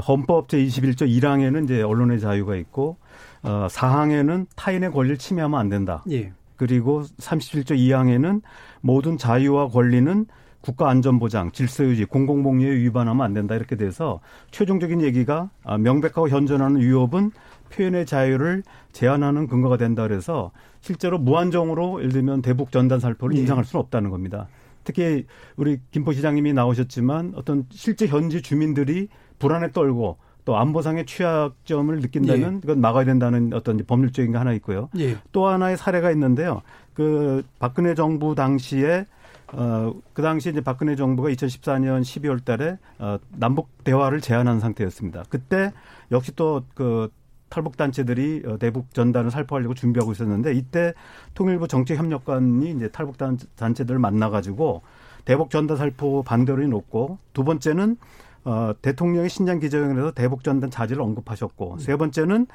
헌법 제21조 1항에는 이제 언론의 자유가 있고 어 4항에는 타인의 권리를 침해하면 안 된다. 예. 그리고 37조 2항에는 모든 자유와 권리는 국가 안전 보장, 질서 유지, 공공 복리에 위반하면 안 된다 이렇게 돼서 최종적인 얘기가 아, 명백하고 현존하는 위협은 표현의 자유를 제한하는 근거가 된다 그래서 실제로 무한정으로 예를 들면 대북 전단 살포를 네. 인정할 수는 없다는 겁니다. 특히 우리 김포 시장님이 나오셨지만 어떤 실제 현지 주민들이 불안에 떨고 또 안보상의 취약점을 느낀다면 예. 이건 막아야 된다는 어떤 법률적인 게 하나 있고요. 예. 또 하나의 사례가 있는데요. 그 박근혜 정부 당시에 어, 그 당시 이제 박근혜 정부가 2014년 12월 달에 어, 남북 대화를 제안한 상태였습니다. 그때 역시 또그 탈북 단체들이 어, 대북 전단을 살포하려고 준비하고 있었는데 이때 통일부 정책협력관이 이제 탈북 단체들을 만나가지고 대북 전단 살포 반대를 놓고 두 번째는 어, 대통령이 신장 기자회견에서 대북 전단 자질을 언급하셨고 음. 세 번째는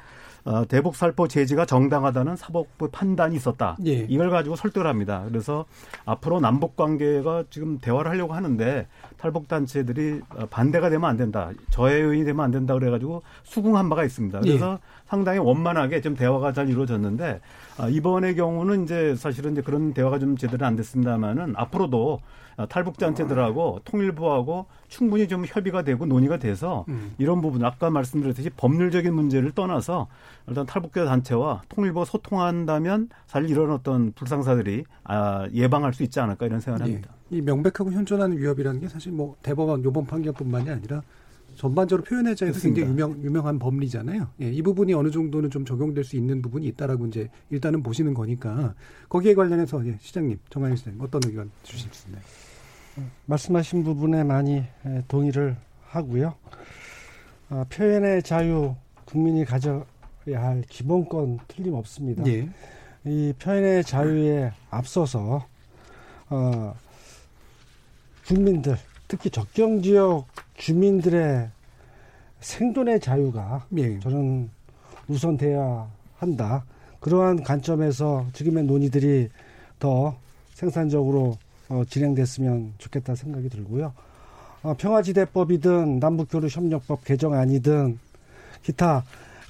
어, 대북 살포 제지가 정당하다는 사법부 판단이 있었다. 예. 이걸 가지고 설득을 합니다. 그래서 앞으로 남북 관계가 지금 대화를 하려고 하는데 탈북 단체들이 어, 반대가 되면 안 된다. 저해 요인이 되면 안 된다 그래 가지고 수긍한 바가 있습니다. 그래서 예. 상당히 원만하게 좀 대화가 잘 이루어졌는데 아, 이번의 경우는 이제 사실은 이제 그런 대화가 좀 제대로 안 됐습니다만은 앞으로도 어, 탈북 단체들하고 통일부하고 충분히 좀 협의가 되고 논의가 돼서 음. 이런 부분 아까 말씀드렸듯이 법률적인 문제를 떠나서 일단 탈북자 단체와 통일부가 소통한다면 사실 이런 어떤 불상사들이 아, 예방할 수 있지 않을까 이런 생각을 예. 합니다. 이 명백하고 현존하는 위협이라는 게 사실 뭐 대법원 요번 판결뿐만이 아니라 전반적으로 표현의 자유에서 굉장히 유명, 유명한 법리잖아요. 예, 이 부분이 어느 정도는 좀 적용될 수 있는 부분이 있다라고 이제 일단은 보시는 거니까 거기에 관련해서 예, 시장님, 정한일 시장님 어떤 의견 주십니까? 말씀하신 부분에 많이 동의를 하고요. 어, 표현의 자유 국민이 가져야 할 기본권 틀림없습니다. 예. 이 표현의 자유에 앞서서 어, 국민들 특히 적경 지역 주민들의 생존의 자유가 예. 저는 우선돼야 한다. 그러한 관점에서 지금의 논의들이 더 생산적으로 어, 진행됐으면 좋겠다 생각이 들고요. 어, 평화지대법이든 남북교류협력법 개정안이든 기타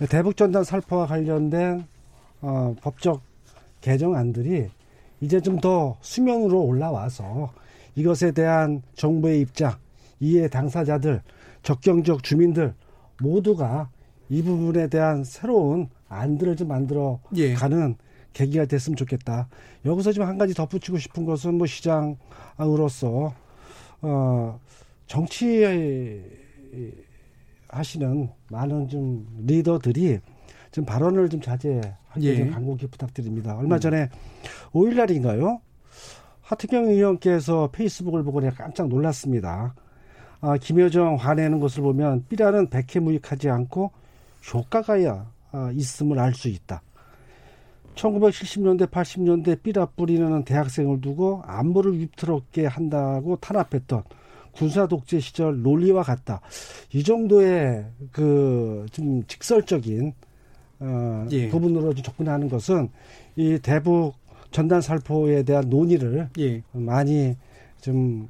대북전단 살포와 관련된 어, 법적 개정안들이 이제 좀 더 수면으로 올라와서 이것에 대한 정부의 입장, 이해 당사자들, 적경적 주민들 모두가 이 부분에 대한 새로운 안들을 좀 만들어 예. 가는 계기가 됐으면 좋겠다. 여기서 지금 한 가지 덧붙이고 싶은 것은 뭐 시장으로서 어 정치 하시는 많은 좀 리더들이 좀 발언을 좀 자제하게 예. 좀 간곡히 부탁드립니다. 얼마 전에 5일 날인가요? 하태경 의원께서 페이스북을 보고 내가 깜짝 놀랐습니다. 아, 김여정 화내는 것을 보면 삐라는 백해무익하지 않고 효과가 아, 있음을 알 수 있다. 1970년대, 80년대 삐라 뿌리는 대학생을 두고 안보를 위태롭게 한다고 탄압했던 군사 독재 시절 논리와 같다. 이 정도의 그 좀 직설적인 어 예. 부분으로 접근하는 것은 이 대북 전단 살포에 대한 논의를 예. 많이 좀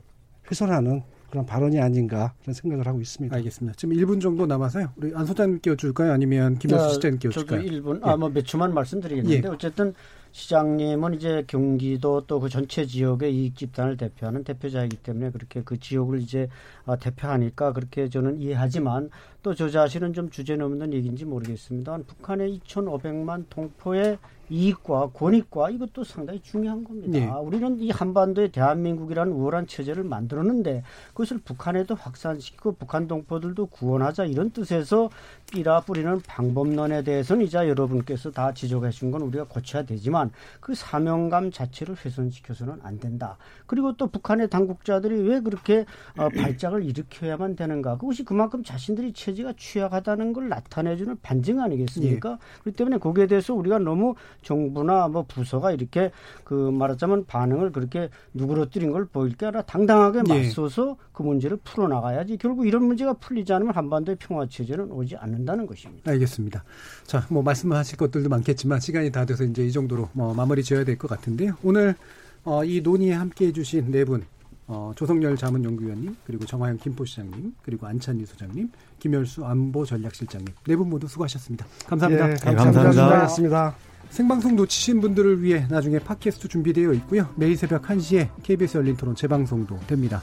훼손하는 그런 발언이 아닌가 그런 생각을 하고 있습니다. 알겠습니다. 지금 1분 정도 남아서요. 우리 안 소장님 끼워줄까요? 아니면 김현수 시장님 끼워줄까요? 저도 1분, 예. 아, 뭐 몇 초만 말씀드리겠는데 예. 어쨌든 시장님은 이제 경기도 또 그 전체 지역의 이익 집단을 대표하는 대표자이기 때문에 그렇게 그 지역을 이제 아, 대표하니까 그렇게 저는 이해하지만 또 저 자신은 좀 주제 넘는 얘기인지 모르겠습니다. 북한의 2,500만 동포의 이익과 권익과 이것도 상당히 중요한 겁니다. 네. 우리는 이 한반도에 대한민국이라는 우월한 체제를 만들었는데 그것을 북한에도 확산시키고 북한 동포들도 구원하자 이런 뜻에서 삐라 뿌리는 방법론에 대해서는 이제 여러분께서 다 지적해 주신 건 우리가 고쳐야 되지만 그 사명감 자체를 훼손시켜서는 안 된다. 그리고 또 북한의 당국자들이 왜 그렇게 어, 발작을 일으켜야만 되는가? 그것이 그만큼 자신들이 체제가 취약하다는 걸 나타내주는 반증 아니겠습니까? 네. 그렇기 때문에 거기에 대해서 우리가 너무 정부나 뭐 부서가 이렇게 그 말하자면 반응을 그렇게 누그러뜨린 걸 보일 게 아니라 당당하게 예. 맞서서 예. 그 문제를 풀어나가야지 결국 이런 문제가 풀리지 않으면 한반도의 평화 체제는 오지 않는다 는 것입니다. 알겠습니다. 자, 뭐 말씀하실 것들도 많겠지만 시간이 다 돼서 이제 이 정도로 뭐 마무리 지어야 될 것 같은데요. 오늘 어, 이 논의에 함께 해 주신 네 분 어, 조성열 자문연구위원님, 그리고 정화영 김포시장님, 그리고 안찬희 소장님, 김열수 안보 전략실장님 네 분 모두 수고하셨습니다. 감사합니다. 네, 감사합니다. 수고하셨습니다. 생방송 놓치신 분들을 위해 나중에 팟캐스트 준비되어 있고요. 매일 새벽 1시에 KBS 열린 토론 재방송도 됩니다.